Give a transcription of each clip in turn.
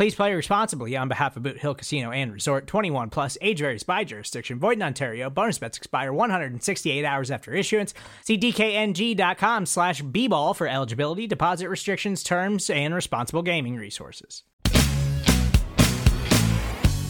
Please play responsibly on behalf of Boot Hill Casino and Resort 21 plus age varies by jurisdiction. Void in Ontario. Bonus bets expire 168 hours after issuance. See DKNG.com slash B ball for eligibility, deposit restrictions, terms, and responsible gaming resources.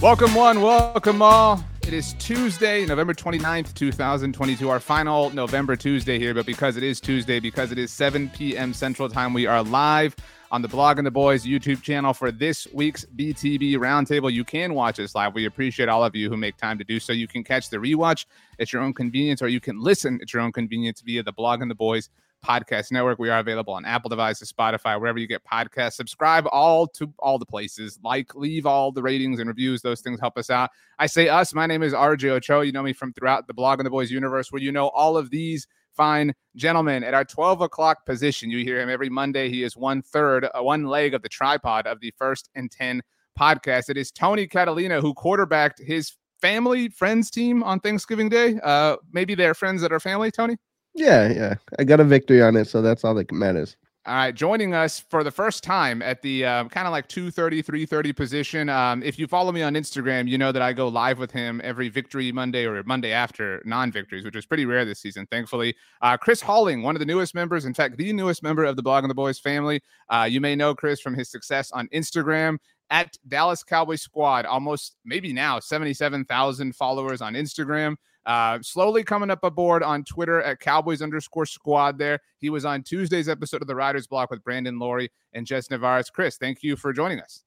Welcome, one, welcome all. It is Tuesday, November 29th, 2022, our final November Tuesday here. But because it is Tuesday, because it is 7 p.m. Central Time, we are live on the Blogging the Boys YouTube channel for this week's BTB Roundtable. You can watch us live. We appreciate all of you who make time to do so. You can catch the rewatch at your own convenience, or you can listen at your own convenience via the Blogging the Boys podcast network. We are available on Apple devices, Spotify, wherever you get podcasts. Subscribe all to all the places. Like, leave all the ratings and reviews. Those things help us out. I say us. My name is RJ Ochoa. You know me from throughout the Blogging the Boys universe, where you know all of these fine gentlemen at our 12 o'clock position. You hear him every Monday. He is one third, uh, one leg of the tripod of the first and 10 podcast. It is Tony Catalina who quarterbacked his family friends team on Thanksgiving Day. Uh, maybe they're friends that are family, Tony. Yeah, yeah. I got a victory on it, so that's all that matters. All right, joining us for the first time at the uh, kind of like 2:30, 3:30 position. Um, if you follow me on Instagram, you know that I go live with him every Victory Monday or Monday after non-victories, which is pretty rare this season, thankfully. Uh, Chris Halling, one of the newest members, in fact, the newest member of the Blogging the Boys family. Uh, you may know Chris from his success on Instagram at Dallas Cowboy Squad. Almost maybe now 77,000 followers on Instagram. Uh, slowly coming up aboard on Twitter at Cowboys underscore squad there. He was on Tuesday's episode of the Riders Block with Brandon Laurie and Jess Navarez. Chris, thank you for joining us.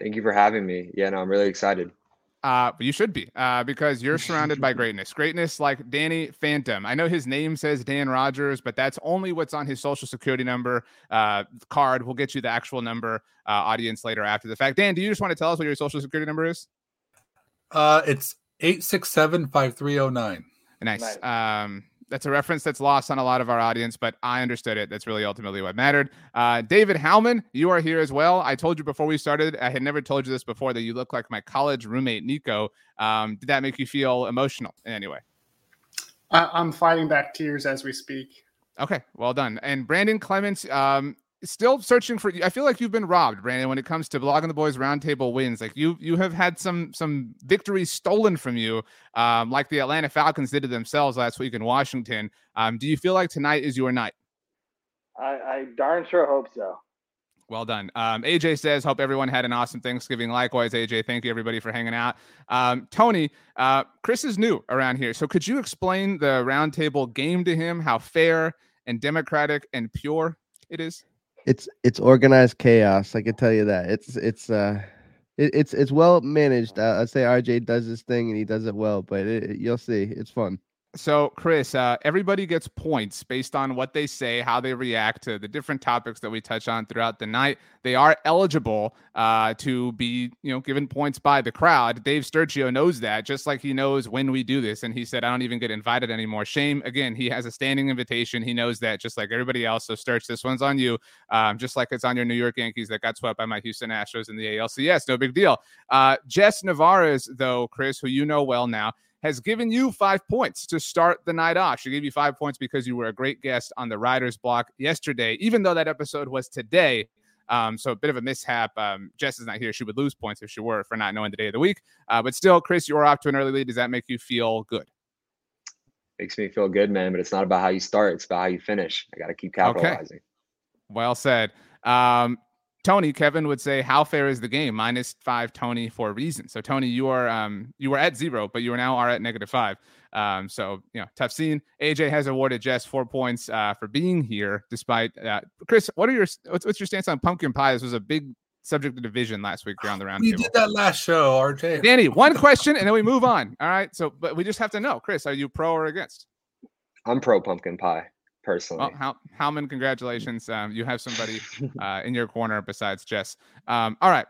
Thank you for having me. Yeah, no, I'm really excited. Uh, you should be uh, because you're surrounded by greatness. Greatness like Danny Phantom. I know his name says Dan Rogers, but that's only what's on his social security number uh, card. We'll get you the actual number, uh, audience later after the fact. Dan, do you just want to tell us what your social security number is? Uh, it's 867-5309. Nice. Um, that's a reference that's lost on a lot of our audience, but I understood it. That's really ultimately what mattered. Uh, David Howman, you are here as well. I told you before we started, I had never told you this before, that you look like my college roommate, Nico. Um, did that make you feel emotional in any way? I- I'm fighting back tears as we speak. Okay, well done. And Brandon Clements, um, still searching for you. I feel like you've been robbed, Brandon, when it comes to blogging the boys roundtable wins. Like you you have had some some victories stolen from you, um, like the Atlanta Falcons did to themselves last week in Washington. Um, do you feel like tonight is your night? I, I darn sure hope so. Well done. Um, AJ says, hope everyone had an awesome Thanksgiving. Likewise, AJ, thank you everybody for hanging out. Um, Tony, uh, Chris is new around here. So could you explain the roundtable game to him, how fair and democratic and pure it is? It's it's organized chaos. I can tell you that. It's it's uh it, it's it's well managed. Uh, I'd say RJ does his thing and he does it well, but it, you'll see, it's fun. So, Chris, uh, everybody gets points based on what they say, how they react to the different topics that we touch on throughout the night. They are eligible uh, to be, you know, given points by the crowd. Dave Sturchio knows that, just like he knows when we do this. And he said, "I don't even get invited anymore." Shame. Again, he has a standing invitation. He knows that, just like everybody else. So, Sturch, this one's on you, um, just like it's on your New York Yankees that got swept by my Houston Astros in the ALCS. No big deal. Uh, Jess Navarez, though, Chris, who you know well now has given you five points to start the night off. She gave you five points because you were a great guest on the Riders block yesterday, even though that episode was today. Um, so a bit of a mishap. Um, Jess is not here. She would lose points if she were for not knowing the day of the week. Uh, but still, Chris, you're off to an early lead. Does that make you feel good? Makes me feel good, man. But it's not about how you start; it's about how you finish. I got to keep capitalizing. Okay. Well said. Um, Tony, Kevin would say, "How fair is the game?" Minus five, Tony, for a reason. So, Tony, you are um, you were at zero, but you are now are at negative five. Um, so you know, tough scene. AJ has awarded Jess four points uh, for being here, despite uh, Chris. What are your what's, what's your stance on pumpkin pie? This was a big subject of division last week around the round. We did that last show, RJ. Danny, one question and then we move on. All right. So, but we just have to know, Chris, are you pro or against? I'm pro pumpkin pie personally. Well, How, Howman, congratulations. Um, you have somebody uh, in your corner besides Jess. Um, all right.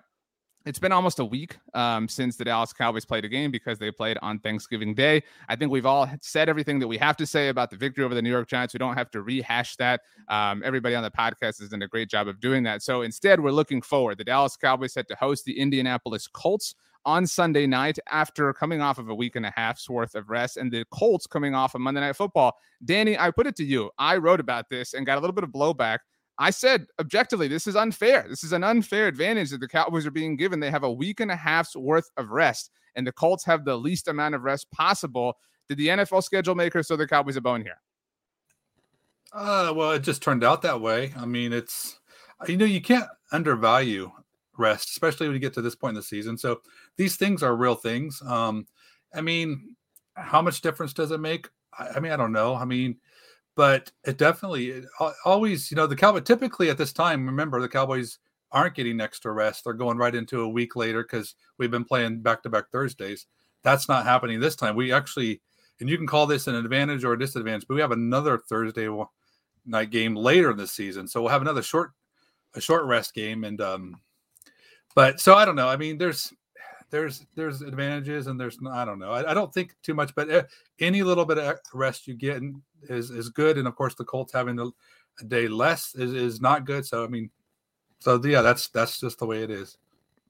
It's been almost a week um, since the Dallas Cowboys played a game because they played on Thanksgiving Day. I think we've all said everything that we have to say about the victory over the New York Giants. We don't have to rehash that. Um, everybody on the podcast has done a great job of doing that. So instead, we're looking forward. The Dallas Cowboys set to host the Indianapolis Colts on Sunday night after coming off of a week and a half's worth of rest, and the Colts coming off of Monday Night Football. Danny, I put it to you. I wrote about this and got a little bit of blowback. I said objectively, this is unfair. This is an unfair advantage that the Cowboys are being given. They have a week and a half's worth of rest, and the Colts have the least amount of rest possible. Did the NFL schedule makers throw the Cowboys a bone here? Uh, well, it just turned out that way. I mean, it's you know you can't undervalue rest, especially when you get to this point in the season. So these things are real things. Um, I mean, how much difference does it make? I, I mean, I don't know. I mean, but it definitely it always, you know, the Cowboy typically at this time, remember the Cowboys aren't getting extra rest. They're going right into a week later because we've been playing back to back Thursdays. That's not happening this time. We actually, and you can call this an advantage or a disadvantage, but we have another Thursday night game later in the season. So we'll have another short, a short rest game. And, um, but so I don't know. I mean, there's, there's there's advantages and there's I don't know. I, I don't think too much but uh, any little bit of rest you get is is good. And of course the Colts having a day less is, is not good. So I mean so yeah that's that's just the way it is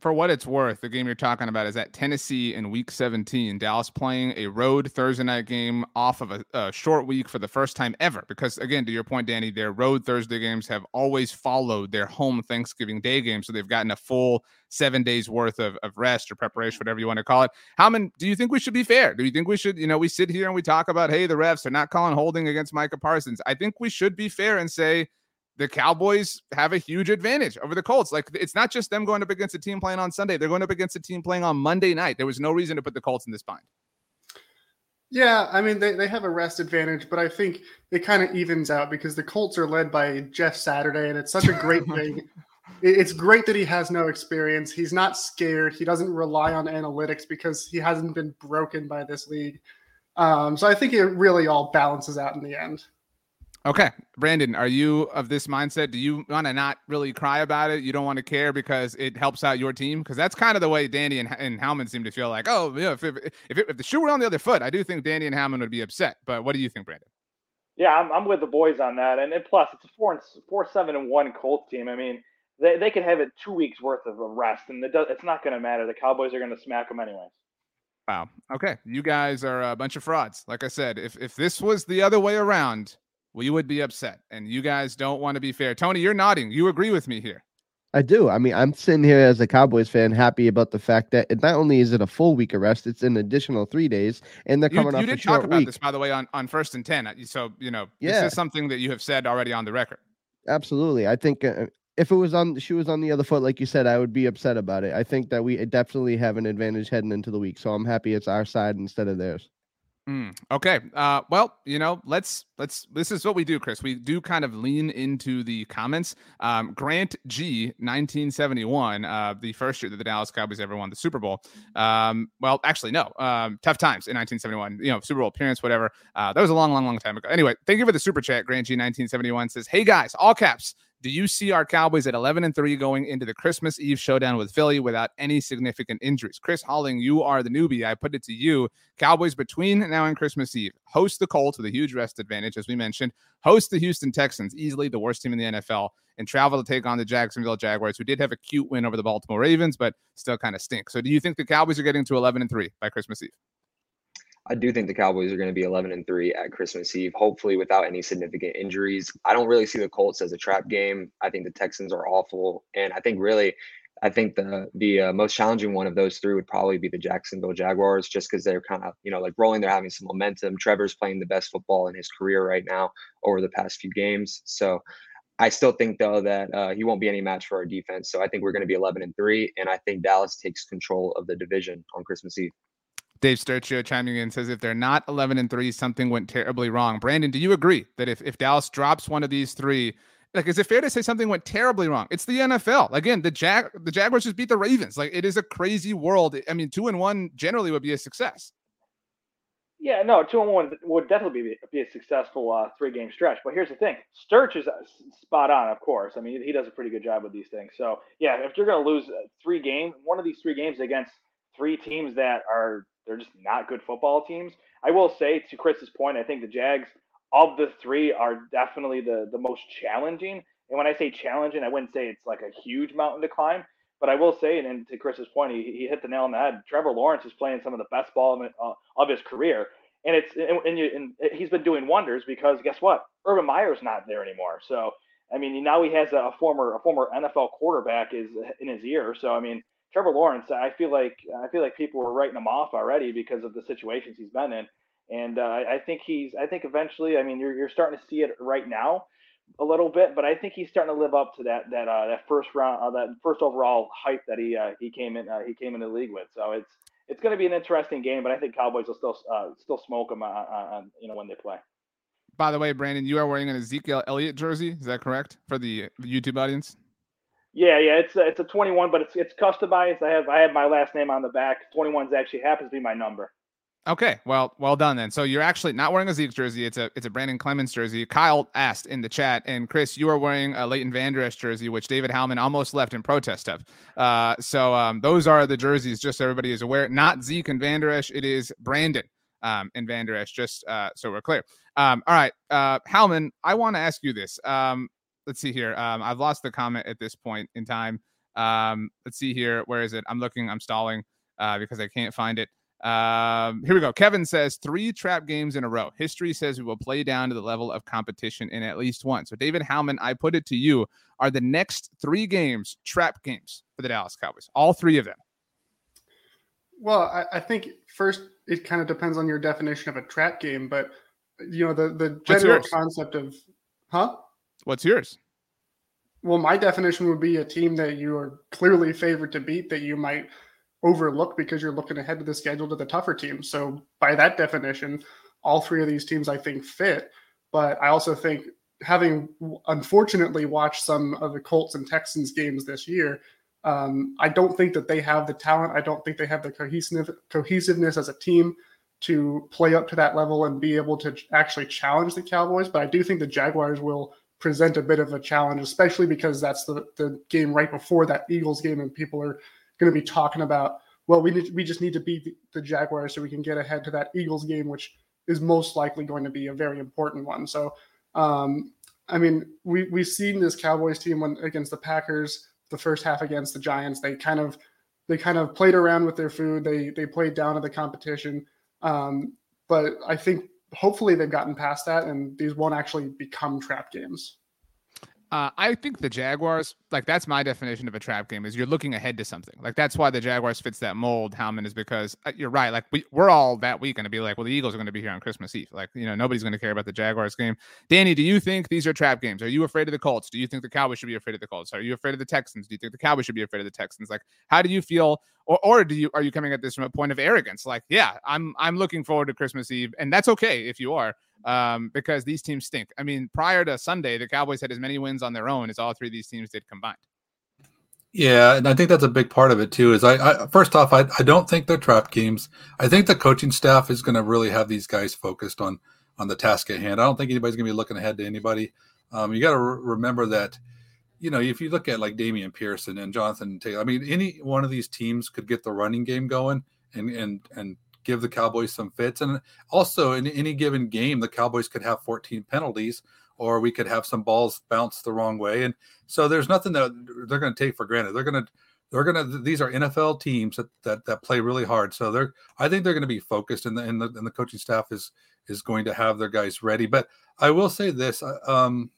for what it's worth, the game you're talking about is at Tennessee in Week 17. Dallas playing a road Thursday night game off of a, a, short week for the first time ever. Because again, to your point, Danny, their road Thursday games have always followed their home Thanksgiving Day game, so they've gotten a full seven days worth of, of rest or preparation, whatever you want to call it. Howman, do you think we should be fair? Do you think we should, you know, we sit here and we talk about, hey, the refs are not calling holding against Micah Parsons. I think we should be fair and say the Cowboys have a huge advantage over the Colts. Like it's not just them going up against a team playing on Sunday; they're going up against a team playing on Monday night. There was no reason to put the Colts in this bind. Yeah, I mean they, they have a rest advantage, but I think it kind of evens out because the Colts are led by Jeff Saturday, and it's such a great thing. It's great that he has no experience. He's not scared. He doesn't rely on analytics because he hasn't been broken by this league. Um, so I think it really all balances out in the end. Okay, Brandon, are you of this mindset? Do you want to not really cry about it? You don't want to care because it helps out your team? Because that's kind of the way Danny and, and Howman seem to feel like, oh, yeah, if, if, if, if the shoe were on the other foot, I do think Danny and Howman would be upset. But what do you think, Brandon? Yeah, I'm, I'm with the boys on that. And, and plus, it's a four and four, seven, and one Colts team. I mean, they, they could have it two weeks worth of rest, and it does, it's not going to matter. The Cowboys are going to smack them anyways. Wow. Okay. You guys are a bunch of frauds. Like I said, if if this was the other way around, we would be upset. And you guys don't want to be fair. Tony, you're nodding. You agree with me here. I do. I mean, I'm sitting here as a Cowboys fan, happy about the fact that it, not only is it a full week arrest, it's an additional three days, and they're coming you, off you did a short talk about week. this, by the way, on, on first and ten. So you know, Yeah. this is something that you have said already on the record. Absolutely. I think uh, if it was on she was on the other foot, like you said, I would be upset about it. I think that we definitely have an advantage heading into the week, so I'm happy it's our side instead of theirs. Mm, okay. Uh, well, you know, let's let's. This is what we do, Chris. We do kind of lean into the comments. Um, Grant G, 1971, uh, the first year that the Dallas Cowboys ever won the Super Bowl. Um, well, actually, no. Um, tough times in 1971. You know, Super Bowl appearance, whatever. Uh, that was a long, long, long time ago. Anyway, thank you for the super chat. Grant G, 1971 says, "Hey guys, all caps." Do you see our Cowboys at 11 and 3 going into the Christmas Eve showdown with Philly without any significant injuries? Chris Halling, you are the newbie. I put it to you. Cowboys between now and Christmas Eve host the Colts with a huge rest advantage, as we mentioned, host the Houston Texans, easily the worst team in the NFL, and travel to take on the Jacksonville Jaguars, who did have a cute win over the Baltimore Ravens, but still kind of stink. So do you think the Cowboys are getting to 11 and 3 by Christmas Eve? I do think the Cowboys are going to be 11 and 3 at Christmas Eve, hopefully without any significant injuries. I don't really see the Colts as a trap game. I think the Texans are awful, and I think really, I think the the uh, most challenging one of those three would probably be the Jacksonville Jaguars, just because they're kind of you know like rolling. They're having some momentum. Trevor's playing the best football in his career right now over the past few games. So I still think though that uh, he won't be any match for our defense. So I think we're going to be 11 and three, and I think Dallas takes control of the division on Christmas Eve. Dave Sturcio chiming in says if they're not 11 and 3, something went terribly wrong. Brandon, do you agree that if, if Dallas drops one of these three, like is it fair to say something went terribly wrong? It's the NFL. Again, the Jag the Jaguars just beat the Ravens. Like it is a crazy world. I mean, two and one generally would be a success. Yeah, no, two and one would definitely be, be a successful uh, three game stretch. But here's the thing: Sturch is uh, spot on, of course. I mean, he does a pretty good job with these things. So yeah, if you're going to lose uh, three games, one of these three games against three teams that are they're just not good football teams. I will say to Chris's point, I think the Jags of the three are definitely the the most challenging. And when I say challenging, I wouldn't say it's like a huge mountain to climb. But I will say, and to Chris's point, he, he hit the nail on the head. Trevor Lawrence is playing some of the best ball of, uh, of his career, and it's and, and, you, and he's been doing wonders because guess what? Urban Meyer's not there anymore. So I mean, now he has a former a former NFL quarterback is in his ear. So I mean, Trevor Lawrence, I feel like I feel like people were writing him off already because of the situations he's been in, and uh, I think he's I think eventually, I mean, you're you're starting to see it right now a little bit, but I think he's starting to live up to that that uh, that first round uh, that first overall hype that he uh, he came in uh, he came in the league with. So it's it's going to be an interesting game, but I think Cowboys will still uh, still smoke them on, you know when they play. By the way, Brandon, you are wearing an Ezekiel Elliott jersey. Is that correct for the YouTube audience? Yeah, yeah, it's a, it's a 21, but it's it's customized. I have I have my last name on the back. 21 actually happens to be my number. Okay, well, well done then. So you're actually not wearing a Zeke jersey. It's a it's a Brandon Clements jersey. Kyle asked in the chat, and Chris, you are wearing a Leighton Vander Esch jersey, which David Howman almost left in protest of. Uh, so um, those are the jerseys, just so everybody is aware. Not Zeke and Vander Esch. It is Brandon um, and Vander Esch, just uh, so we're clear. Um, all right, uh, Howman, I want to ask you this. Um, let's see here. Um, I've lost the comment at this point in time. Um, let's see here. Where is it? I'm looking. I'm stalling uh, because I can't find it. Um, here we go. Kevin says three trap games in a row. History says we will play down to the level of competition in at least one. So, David Howman, I put it to you: Are the next three games trap games for the Dallas Cowboys? All three of them. Well, I, I think first it kind of depends on your definition of a trap game, but you know the the general concept of, huh? What's yours? Well, my definition would be a team that you are clearly favored to beat that you might overlook because you're looking ahead to the schedule to the tougher teams. So by that definition, all three of these teams I think fit. But I also think having unfortunately watched some of the Colts and Texans games this year, um, I don't think that they have the talent. I don't think they have the cohesive cohesiveness as a team to play up to that level and be able to actually challenge the Cowboys. But I do think the Jaguars will present a bit of a challenge, especially because that's the, the game right before that Eagles game, and people are going to be talking about, well, we need we just need to beat the, the Jaguars so we can get ahead to that Eagles game, which is most likely going to be a very important one. So, um, I mean, we we've seen this Cowboys team when against the Packers, the first half against the Giants, they kind of they kind of played around with their food. They they played down to the competition. Um, but I think hopefully they've gotten past that, and these won't actually become trap games. Uh, I think the Jaguars, like that's my definition of a trap game, is you're looking ahead to something. Like that's why the Jaguars fits that mold, Howman, is because uh, you're right. Like we, we're all that week going to be like, well, the Eagles are going to be here on Christmas Eve. Like, you know, nobody's going to care about the Jaguars game. Danny, do you think these are trap games? Are you afraid of the Colts? Do you think the Cowboys should be afraid of the Colts? Are you afraid of the Texans? Do you think the Cowboys should be afraid of the Texans? Like, how do you feel? Or, or do you are you coming at this from a point of arrogance? Like, yeah, I'm I'm looking forward to Christmas Eve, and that's okay if you are um, because these teams stink. I mean, prior to Sunday, the Cowboys had as many wins on their own as all three of these teams did combined. Yeah, and I think that's a big part of it too. Is I, I first off, I, I don't think they're trap games. I think the coaching staff is going to really have these guys focused on on the task at hand. I don't think anybody's going to be looking ahead to anybody. Um, you got to re- remember that, you know, if you look at like Damian Pearson and Jonathan Taylor, I mean, any one of these teams could get the running game going and and and give the Cowboys some fits. And also, in any given game, the Cowboys could have 14 penalties, or we could have some balls bounce the wrong way. And so there's nothing that they're going to take for granted. They're going to they're to these are NFL teams that, that that play really hard. So they're I think they're going to be focused, and the and the, and the coaching staff is is going to have their guys ready. But I will say this, uh, um,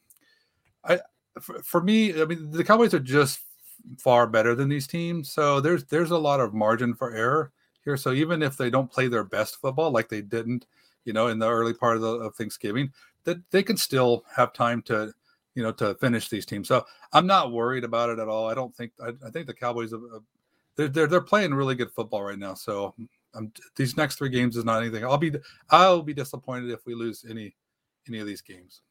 I for, for me, I mean the Cowboys are just far better than these teams. So there's there's a lot of margin for error here. So even if they don't play their best football, like they didn't, you know, in the early part of, the, of Thanksgiving, that they can still have time to, you know, to finish these teams. So I'm not worried about it at all. I don't think I, I think the Cowboys have, they're, they're they're playing really good football right now. So um, these next three games is not anything. I'll be I'll be disappointed if we lose any any of these games.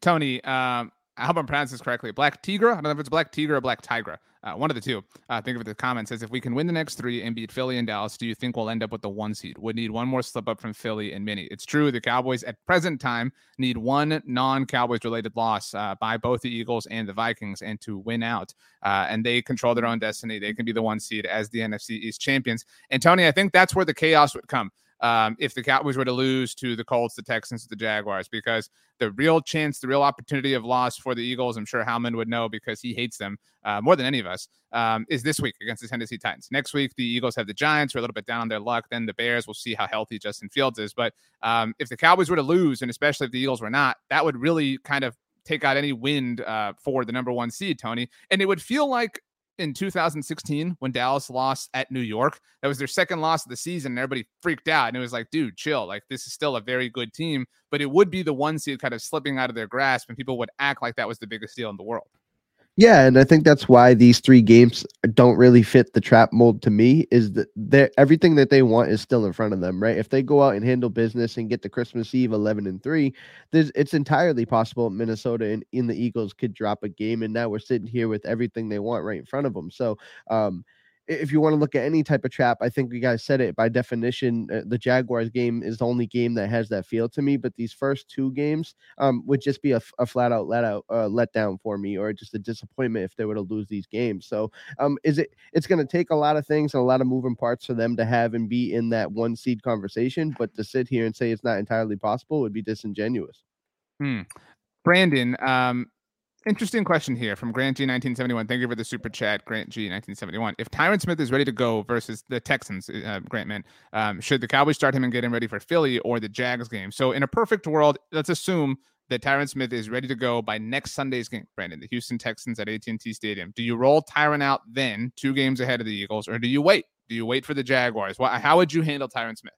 Tony, um, I hope I'm pronouncing this correctly. Black Tigra. I don't know if it's Black Tigra or Black Tigra. Uh, one of the two. Uh, think of it. The comment says, if we can win the next three and beat Philly and Dallas, do you think we'll end up with the one seed? Would need one more slip up from Philly and Mini. It's true. The Cowboys at present time need one non-Cowboys related loss uh, by both the Eagles and the Vikings, and to win out. Uh, and they control their own destiny. They can be the one seed as the NFC East champions. And Tony, I think that's where the chaos would come um, if the Cowboys were to lose to the Colts, the Texans, the Jaguars, because the real chance, the real opportunity of loss for the Eagles, I'm sure Howman would know because he hates them uh, more than any of us, um, is this week against the Tennessee Titans. Next week, the Eagles have the Giants, who are a little bit down on their luck. Then the Bears, we'll see how healthy Justin Fields is. But um, if the Cowboys were to lose, and especially if the Eagles were not, that would really kind of take out any wind uh, for the number one seed, Tony. And it would feel like in 2016 when Dallas lost at New York. That was their second loss of the season, and everybody freaked out. And it was like, dude, chill. Like, this is still a very good team, but it would be the one seed kind of slipping out of their grasp, and people would act like that was the biggest deal in the world. Yeah, and I think that's why these three games don't really fit the trap mold to me. Is that everything that they want is still in front of them, right? If they go out and handle business and get to Christmas Eve eleven and three, there's it's entirely possible Minnesota and in the Eagles could drop a game, and now we're sitting here with everything they want right in front of them. So, um, if you want to look at any type of trap, I think you guys said it by definition. Uh, the Jaguars game is the only game that has that feel to me. But these first two games um, would just be a, a flat out let out uh, let down for me, or just a disappointment if they were to lose these games. So, um, is it? It's going to take a lot of things and a lot of moving parts for them to have and be in that one seed conversation. But to sit here and say it's not entirely possible would be disingenuous. Hmm. Brandon, um, Interesting question here from Grant G1971. Thank you for the super chat, Grant G1971. If Tyron Smith is ready to go versus the Texans, uh, Grant man, um, should the Cowboys start him and get him ready for Philly or the Jags game? So, in a perfect world, let's assume that Tyron Smith is ready to go by next Sunday's game, Brandon, the Houston Texans at AT&T Stadium. Do you roll Tyron out then, two games ahead of the Eagles, or do you wait? Do you wait for the Jaguars? How would you handle Tyron Smith?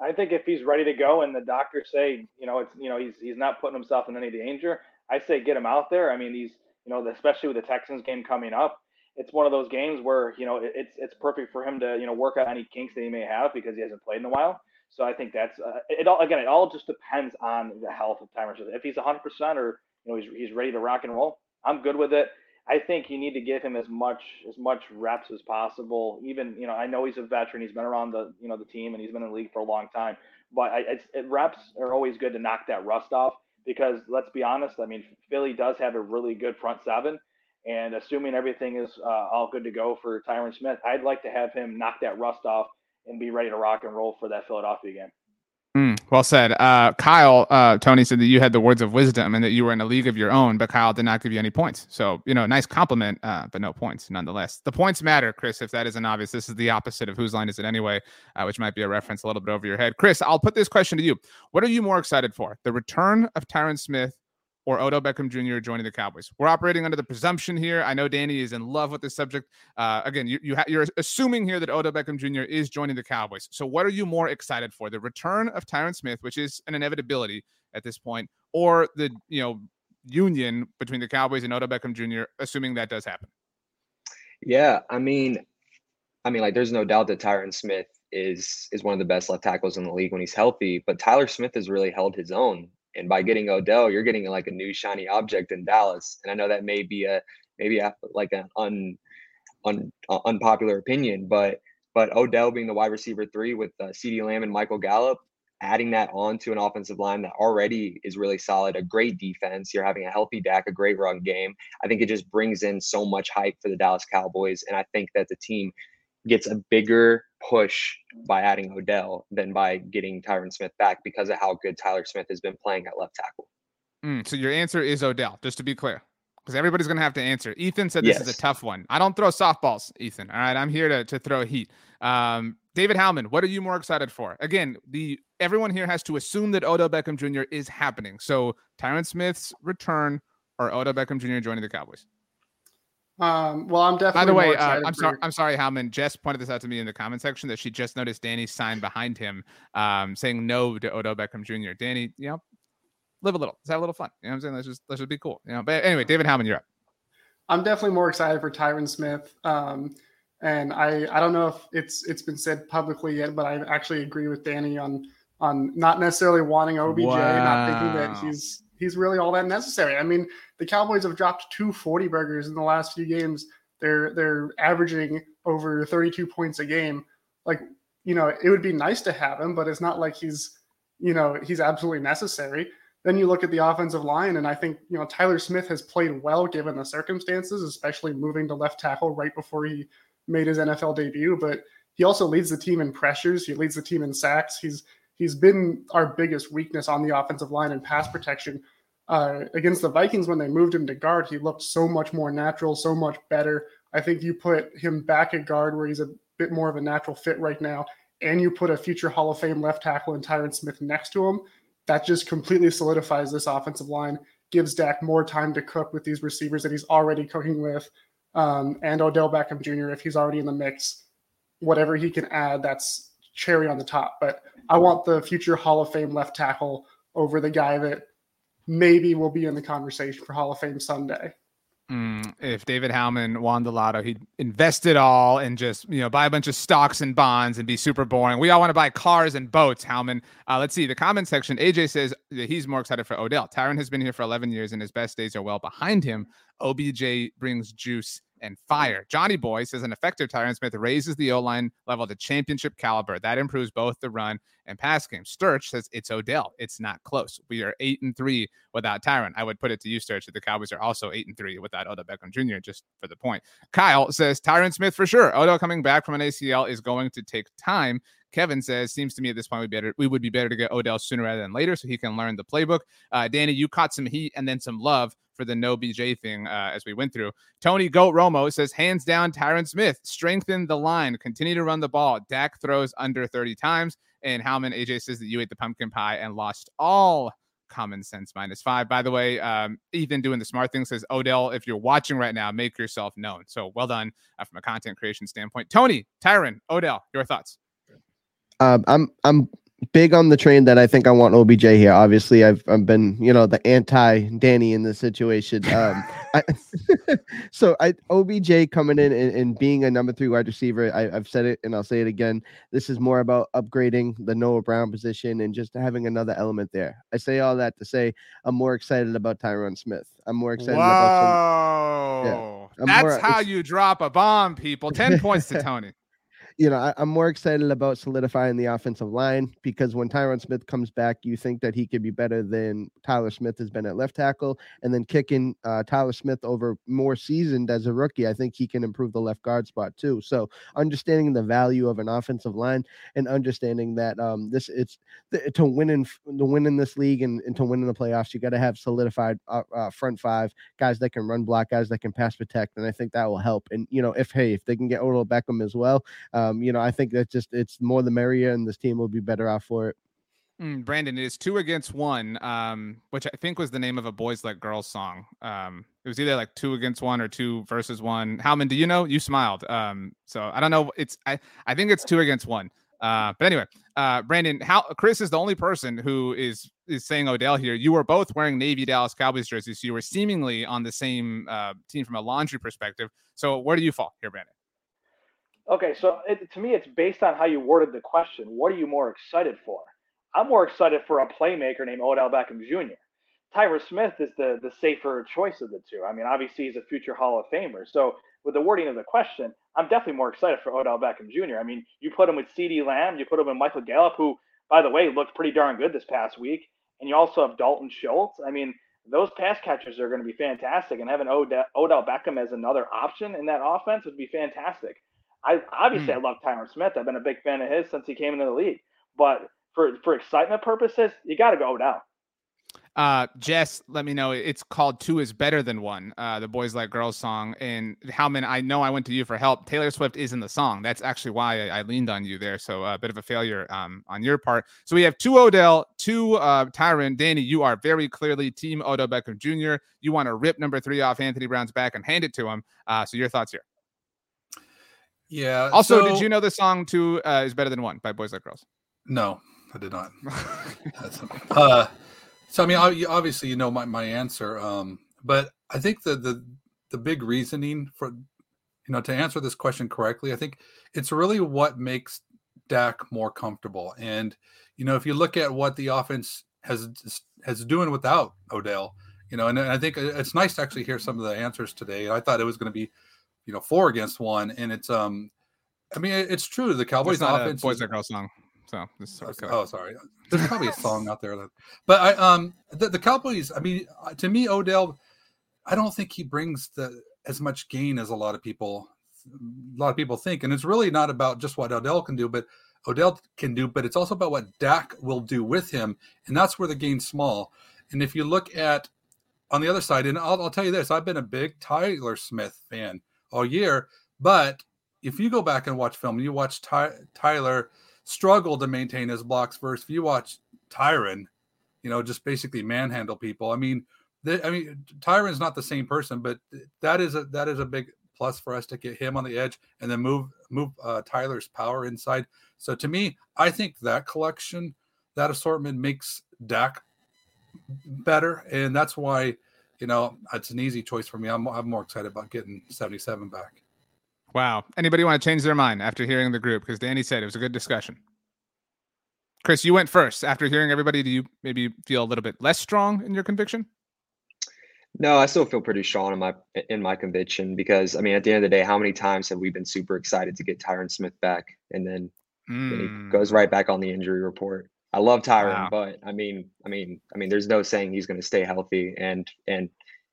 I think if he's ready to go and the doctors say, you know, it's you know he's he's not putting himself in any danger, I say get him out there. I mean, he's you know, especially with the Texans game coming up, it's one of those games where you know it's it's perfect for him to you know work out any kinks that he may have because he hasn't played in a while. So I think that's uh, it. All again, it all just depends on the health of Tyron. If he's 100 percent or you know he's he's ready to rock and roll, I'm good with it. I think you need to give him as much as much reps as possible. Even you know I know he's a veteran. He's been around the you know the team and he's been in the league for a long time. But I, it's, it, reps are always good to knock that rust off because let's be honest, I mean, Philly does have a really good front seven. And assuming everything is uh, all good to go for Tyron Smith, I'd like to have him knock that rust off and be ready to rock and roll for that Philadelphia game. Mm, well said. Uh, Kyle, uh, Tony said that you had the words of wisdom and that you were in a league of your own, but Kyle did not give you any points. So, you know, nice compliment, uh, but no points nonetheless. The points matter, Chris, if that isn't obvious. This is the opposite of whose line is it anyway, uh, which might be a reference a little bit over your head. Chris, I'll put this question to you. What are you more excited for? The return of Tyron Smith or Odell Beckham Jr. joining the Cowboys. We're operating under the presumption here. I know Danny is in love with this subject. Uh, again, you, you you're assuming here that Odell Beckham Jr. is joining the Cowboys. So, what are you more excited for? The return of Tyron Smith, which is an inevitability at this point, or the you know union between the Cowboys and Odell Beckham Jr. Assuming that does happen. Yeah, I mean, I mean, like, there's no doubt that Tyron Smith is is one of the best left tackles in the league when he's healthy. But Tyler Smith has really held his own and by getting Odell, you're getting like a new shiny object in Dallas. And I know that may be a maybe a, like an un, un uh, unpopular opinion, but but Odell being the wide receiver three with uh, CeeDee Lamb and Michael Gallup, adding that on to an offensive line that already is really solid, a great defense. You're having a healthy Dak, a great run game. I think it just brings in so much hype for the Dallas Cowboys, and I think that the team gets a bigger push by adding Odell than by getting Tyron Smith back because of how good Tyler Smith has been playing at left tackle. Mm, so your answer is Odell, just to be clear, because everybody's going to have to answer. Ethan said this yes. is a tough one. I don't throw softballs, Ethan. All right, I'm here to, to throw heat. Um, David Howman, what are you more excited for? Again, the everyone here has to assume that Odell Beckham Jr. is happening. So Tyron Smith's return or Odell Beckham Jr. joining the Cowboys. Um, well, I'm definitely. By the way, uh, I'm sorry. I'm sorry, Howman. Jess pointed this out to me in the comment section that she just noticed Danny's sign behind him, um, saying no to Odell Beckham Jr. Danny, you know, live a little. Let's have a little fun. You know what I'm saying? Let's just let's just be cool. You know. But anyway, David Howman, you're up. I'm definitely more excited for Tyron Smith. Um, And I, I don't know if it's it's been said publicly yet, but I actually agree with Danny on on not necessarily wanting OBJ, wow. not thinking that he's he's really all that necessary. I mean, the Cowboys have dropped two 40 burgers in the last few games. They're they're averaging over 32 points a game. Like, you know, it would be nice to have him, but it's not like he's, you know, he's absolutely necessary. Then you look at the offensive line, and I think you know Tyler Smith has played well given the circumstances, especially moving to left tackle right before he made his NFL debut. But he also leads the team in pressures. He leads the team in sacks. He's he's been our biggest weakness on the offensive line and pass protection. Uh, against the Vikings, when they moved him to guard, he looked so much more natural, so much better. I think you put him back at guard where he's a bit more of a natural fit right now, and you put a future Hall of Fame left tackle and Tyron Smith next to him that just completely solidifies this offensive line, gives Dak more time to cook with these receivers that he's already cooking with, um, and Odell Beckham Jr. if he's already in the mix. Whatever he can add, that's cherry on the top. But I want the future Hall of Fame left tackle over the guy that maybe will be in the conversation for Hall of Fame Sunday. Mm, if David Howman won the lotto, he'd invest it all and just you know buy a bunch of stocks and bonds and be super boring. We all want to buy cars and boats. Howman, uh, let's see the comment section. AJ says he's more excited for Odell. Tyron has been here for 11 years and his best days are well behind him. OBJ brings juice and fire. Johnny Boy says an effective Tyron Smith raises the O line level to championship caliber. That improves both the run and pass game. Sturch says it's Odell. It's not close. We are eight and three without Tyron. I would put it to you, Sturch, that the Cowboys are also eight and three without Odell Beckham Jr. Just for the point. Kyle says Tyron Smith for sure. Odell coming back from an ACL is going to take time. Kevin says, seems to me at this point we better we would be better to get Odell sooner rather than later so he can learn the playbook. Uh, Danny, you caught some heat and then some love for the no BJ thing uh, as we went through. Tony Goat Romo says, hands down, Tyron Smith, strengthen the line, continue to run the ball. Dak throws under 30 times. And Howman AJ says that you ate the pumpkin pie and lost all common sense minus five. By the way, um, Ethan doing the smart thing says, Odell, if you're watching right now, make yourself known. So well done uh, from a content creation standpoint. Tony, Tyron, Odell, your thoughts? Um, I'm I'm big on the train that I think I want OBJ here. Obviously, I've I've been you know the anti Danny in this situation. Um, I, so I OBJ coming in and, and, being a number three wide receiver. I, have said it and I'll say it again. This is more about upgrading the Noah Brown position and just having another element there. I say all that to say I'm more excited about Tyron Smith. I'm more excited. Some, yeah, That's more, how you drop a bomb, people. Ten points to Tony you know, I, am more excited about solidifying the offensive line because when Tyron Smith comes back, you think that he could be better than Tyler Smith has been at left tackle, and then kicking uh, Tyler Smith over more seasoned as a rookie, I think he can improve the left guard spot too. So understanding the value of an offensive line and understanding that um, this it's the, to win in to win in this league and, and to win in the playoffs, you got to have solidified uh, uh, front five guys that can run block, guys that can pass protect, and I think that will help. And you know, if hey, if they can get Odell Beckham as well. Uh, um, you know, I think that just it's more the merrier, and this team will be better off for it. Mm, Brandon, it is two against one, um, which I think was the name of a boys like girls song. Um, it was either like two against one or two versus one. Howman, do you know? You smiled. Um, so I don't know. It's I I think it's two against one. Uh, but anyway, uh, Brandon, how Chris is the only person who is is saying Odell here. You were both wearing Navy Dallas Cowboys jerseys, so you were seemingly on the same uh, team from a laundry perspective. So where do you fall here, Brandon? Okay, so it, to me, it's based on how you worded the question. What are you more excited for? I'm more excited for a playmaker named Odell Beckham Jr. Tyron Smith is the the safer choice of the two. I mean, obviously he's a future Hall of Famer. So with the wording of the question, I'm definitely more excited for Odell Beckham Jr. I mean, you put him with CeeDee Lamb, you put him with Michael Gallup, who, by the way, looked pretty darn good this past week, and you also have Dalton Schultz. I mean, those pass catchers are going to be fantastic, and having Odell Beckham as another option in that offense would be fantastic. I obviously mm. I love Tyron Smith. I've been a big fan of his since he came into the league. But for for excitement purposes, you got to go down. Uh, Jess, let me know. It's called Two is Better Than One, uh, the Boys Like Girls song. And Howman, I know I went to you for help. Taylor Swift is in the song. That's actually why I, I leaned on you there. So uh, a bit of a failure um, on your part. So we have two Odell, two uh, Tyron. Danny, you are very clearly Team Odell Beckham Jr. You want to rip number three off Anthony Brown's back and hand it to him. Uh, so your thoughts here? Yeah. Also, so, did you know the song two uh, is better than one by Boys Like Girls? No, I did not. uh, so I mean, obviously, you know my, my answer, um, but I think the the the big reasoning for you know, to answer this question correctly, I think it's really what makes Dak more comfortable. And you know, if you look at what the offense has has doing without Odell, you know, and I think it's nice to actually hear some of the answers today. I thought it was going to be, you know, four against one, and it's um, I mean, it's true. The Cowboys offense, Boys Are Girl song. So this is oh, sorry. There's probably a song out there that, but I um, the, the Cowboys. I mean, uh, to me, Odell, I don't think he brings the as much gain as a lot of people a lot of people think. And it's really not about just what Odell can do, but Odell can do, but it's also about what Dak will do with him. And that's where the gain's small. And if you look at on the other side, and I'll, I'll tell you this, I've been a big Tyler Smith fan all year, but if you go back and watch film, you watch Ty, Tyler struggle to maintain his blocks first. if you watch Tyron, you know, just basically manhandle people. I mean, I mean, Tyron's not the same person, but that is a that is a big plus for us to get him on the edge and then move move uh, Tyler's power inside. So to me, I think that collection, that assortment makes Dak better, and that's why you know it's an easy choice for me. I'm I'm more excited about getting 77 back. Wow. Anybody want to change their mind after hearing the group? Because Danny said it was a good discussion. Chris, you went first. After hearing everybody, do you maybe feel a little bit less strong in your conviction? No, I still feel pretty strong in my in my conviction because I mean, at the end of the day, how many times have we been super excited to get Tyron Smith back, and then, mm. then he goes right back on the injury report. I love Tyron, wow. but I mean, I mean, I mean, there's no saying he's going to stay healthy, and and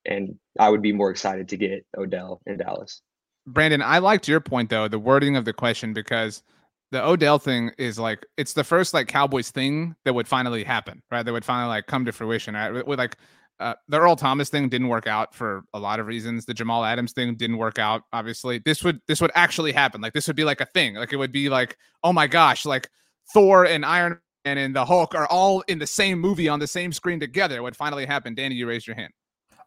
and I would be more excited to get Odell in Dallas. Brandon, I liked your point though, the wording of the question because the Odell thing is like it's the first like Cowboys thing that would finally happen, right? That would finally like come to fruition, right? With like uh, the Earl Thomas thing didn't work out for a lot of reasons. The Jamal Adams thing didn't work out. Obviously, this would this would actually happen. Like this would be like a thing. Like it would be like, oh my gosh, like Thor and Iron and in the Hulk are all in the same movie on the same screen together. What finally happened? Danny, you raised your hand.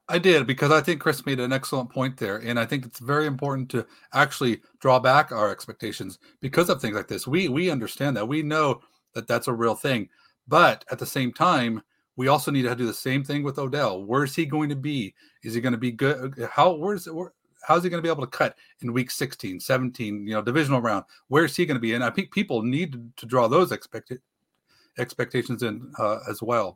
I did because I think Chris made an excellent point there, and I think it's very important to actually draw back our expectations because of things like this. We we understand that we know that that's a real thing, but at the same time we also need to do the same thing with Odell. Where's he going to be? Is he going to be good? How where's where, how's he going to be able to cut in week 16, 17, you know, divisional round? Where's he going to be? And I think people need to draw those expected expectations in uh, as well.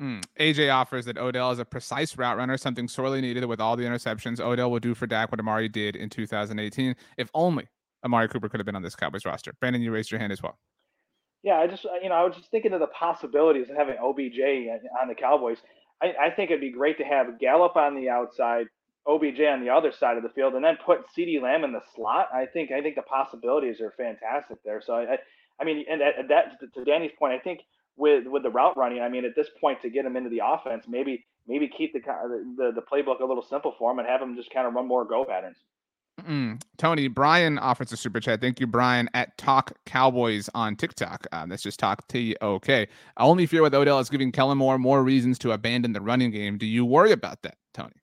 Mm. AJ offers that Odell is a precise route runner, something sorely needed with all the interceptions Odell will do for Dak what Amari did in 2018. If only Amari Cooper could have been on this Cowboys roster. Brandon, you raised your hand as well. Yeah, I just you know I was just thinking of the possibilities of having OBJ on the Cowboys. I, I think it'd be great to have Gallup on the outside, OBJ on the other side of the field, and then put CeeDee Lamb in the slot. I think I think the possibilities are fantastic there. So I, I mean, and at, that to Danny's point, I think with with the route running, I mean, at this point to get him into the offense, maybe maybe keep the the, the playbook a little simple for him and have him just kind of run more go patterns. Mm. Tony, Brian offers a super chat. Thank you, Brian, at Talk Cowboys on TikTok. Um, that's just Talk T O K. Only fear with Odell is giving Kellen Moore more reasons to abandon the running game. Do you worry about that, Tony?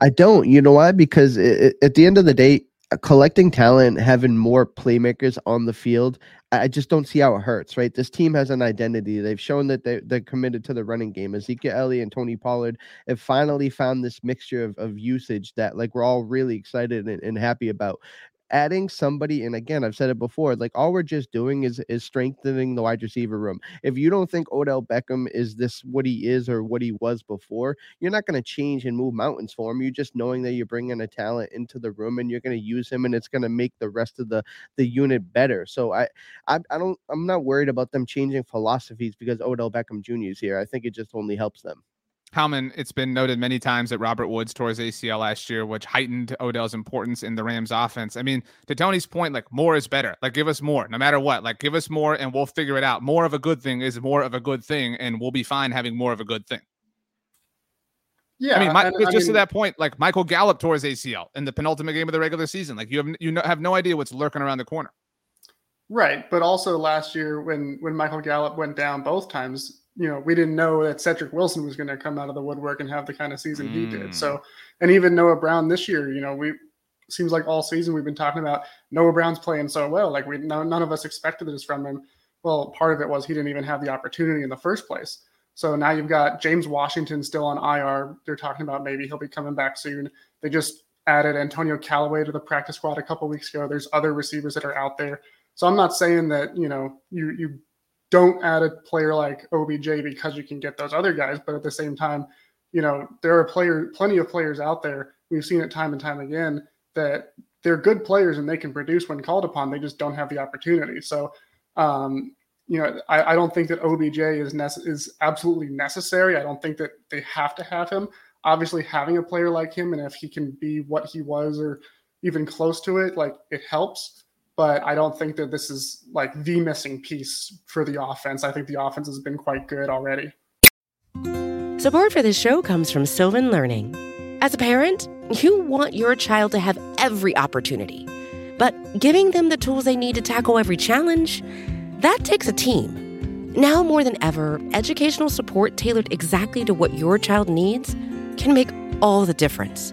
I don't. You know why? Because it, at the end of the day, collecting talent, having more playmakers on the field, I just don't see how it hurts, right? This team has an identity. They've shown that they, they're committed to the running game. Ezekiel Elliott and Tony Pollard have finally found this mixture of, of usage that like we're all really excited and, and happy about adding somebody, and again, I've said it before, like all we're just doing is is strengthening the wide receiver room. If you don't think Odell Beckham is this what he is or what he was before, you're not going to change and move mountains for him. You're just knowing that you're bringing a talent into the room and you're going to use him, and it's going to make the rest of the the unit better. So I, I I don't I'm not worried about them changing philosophies because Odell Beckham Jr. is here. I think it just only helps them. Howman, it's been noted many times that Robert Woods tore his ACL last year, which heightened Odell's importance in the Rams offense. I mean, to Tony's point, like more is better. Like give us more, no matter what. Like give us more and we'll figure it out. More of a good thing is more of a good thing, and we'll be fine having more of a good thing. Yeah, I mean, my, and, just I mean, to that point, like Michael Gallup tore his ACL in the penultimate game of the regular season. Like you have you have no idea what's lurking around the corner. Right, but also last year when when Michael Gallup went down both times, you know, we didn't know that Cedric Wilson was going to come out of the woodwork and have the kind of season mm. he did. So, mm. and even Noah Brown this year, you know, we seems like all season we've been talking about Noah Brown's playing so well. Like we no, none of us expected this from him. Well, part of it was he didn't even have the opportunity in the first place. So now you've got James Washington still on IR. They're talking about maybe he'll be coming back soon. They just added Antonio Callaway to the practice squad a couple weeks ago. There's other receivers that are out there. So I'm not saying that, you know, you you don't add a player like OBJ because you can get those other guys, but at the same time, you know, there are player plenty of players out there. We've seen it time and time again that they're good players and they can produce when called upon. They just don't have the opportunity. So, um, you know, I, I, don't think that OBJ is nece- is absolutely necessary. I don't think that they have to have him. Obviously, having a player like him and if he can be what he was or even close to it, like it helps. But I don't think that this is like the missing piece for the offense. I think the offense has been quite good already. Support for this show comes from Sylvan Learning. As a parent, you want your child to have every opportunity, but giving them the tools they need to tackle every challenge, that takes a team. Now more than ever, educational support tailored exactly to what your child needs can make all the difference.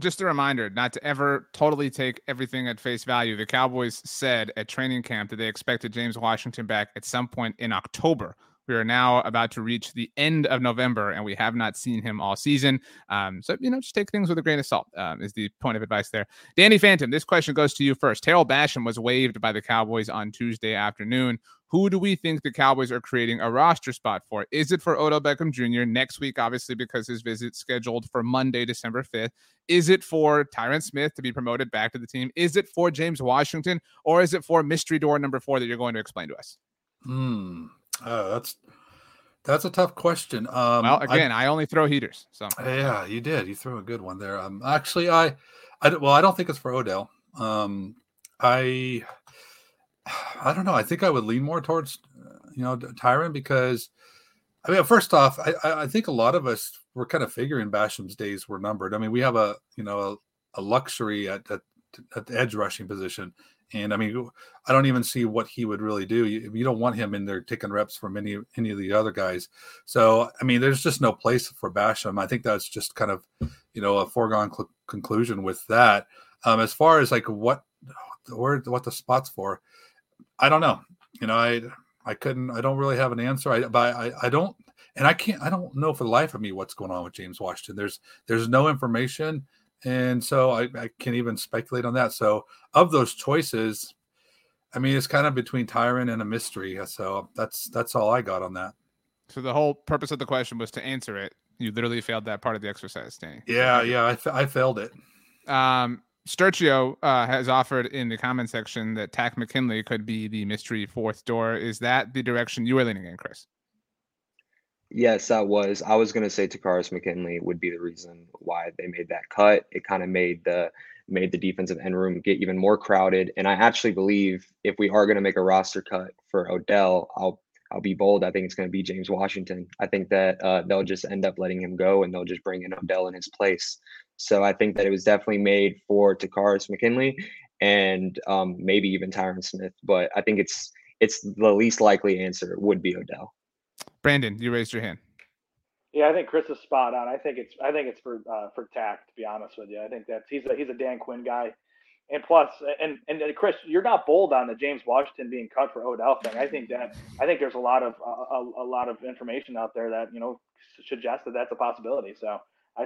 just a reminder not to ever totally take everything at face value. The Cowboys said at training camp that they expected James Washington back at some point in October. We are now about to reach the end of November, and we have not seen him all season. Um, so, you know, just take things with a grain of salt, um, is the point of advice there. Danny Phantom, this question goes to you first. Tarell Basham was waived by the Cowboys on Tuesday afternoon. Who do we think the Cowboys are creating a roster spot for? Is it for Odell Beckham Jr. next week, obviously, because his visit's scheduled for Monday, December 5th? Is it for Tyron Smith to be promoted back to the team? Is it for James Washington? Or is it for mystery door number four that you're going to explain to us? Hmm. Uh, that's that's a tough question. Um, well, again, I, I, only throw heaters. So yeah, you did. You threw a good one there. Um, actually, I, I well, I don't think it's for Odell. Um, I, I don't know. I think I would lean more towards, you know, Tyron because, I mean, first off, I, I think a lot of us were kind of figuring Basham's days were numbered. I mean, we have a, you know, a, a luxury at, at at the edge rushing position and I mean, I don't even see what he would really do. You, you, don't want him in there taking reps from any any of the other guys. So I mean, there's just no place for Basham. I think that's just kind of you know a foregone cl- conclusion with that. Um, as far as like what where what the spots for, I don't know. You know, I I couldn't. I don't really have an answer. I but I I don't and I can't. I don't know for the life of me what's going on with James Washington. There's there's no information and so I, I can't even speculate on that. So of those choices, I mean, it's kind of between Tyron and a mystery. So that's that's all I got on that. So the whole purpose of the question was to answer it. You literally failed that part of the exercise, Danny. Yeah, yeah, I, I failed it. Um, Sturcio uh, has offered in the comment section that Takk McKinley could be the mystery fourth door. Is that the direction you are leaning in, Chris? Yes, that was. I was gonna say Takkarist McKinley would be the reason why they made that cut. It kind of made the made the defensive end room get even more crowded. And I actually believe if we are gonna make a roster cut for Odell, I'll I'll be bold. I think it's gonna be James Washington. I think that uh, they'll just end up letting him go and they'll just bring in Odell in his place. So I think that it was definitely made for Takkarist McKinley and um, maybe even Tyron Smith. But I think it's it's the least likely answer would be Odell. Brandon, you raised your hand. Yeah, I think Chris is spot on. I think it's I think it's for uh, for Takk. To be honest with you, I think that's he's a he's a Dan Quinn guy, and plus and and Chris, you're not bold on the James Washington being cut for Odell thing. I think that I think there's a lot of a, a lot of information out there that you know suggests that that's a possibility. So I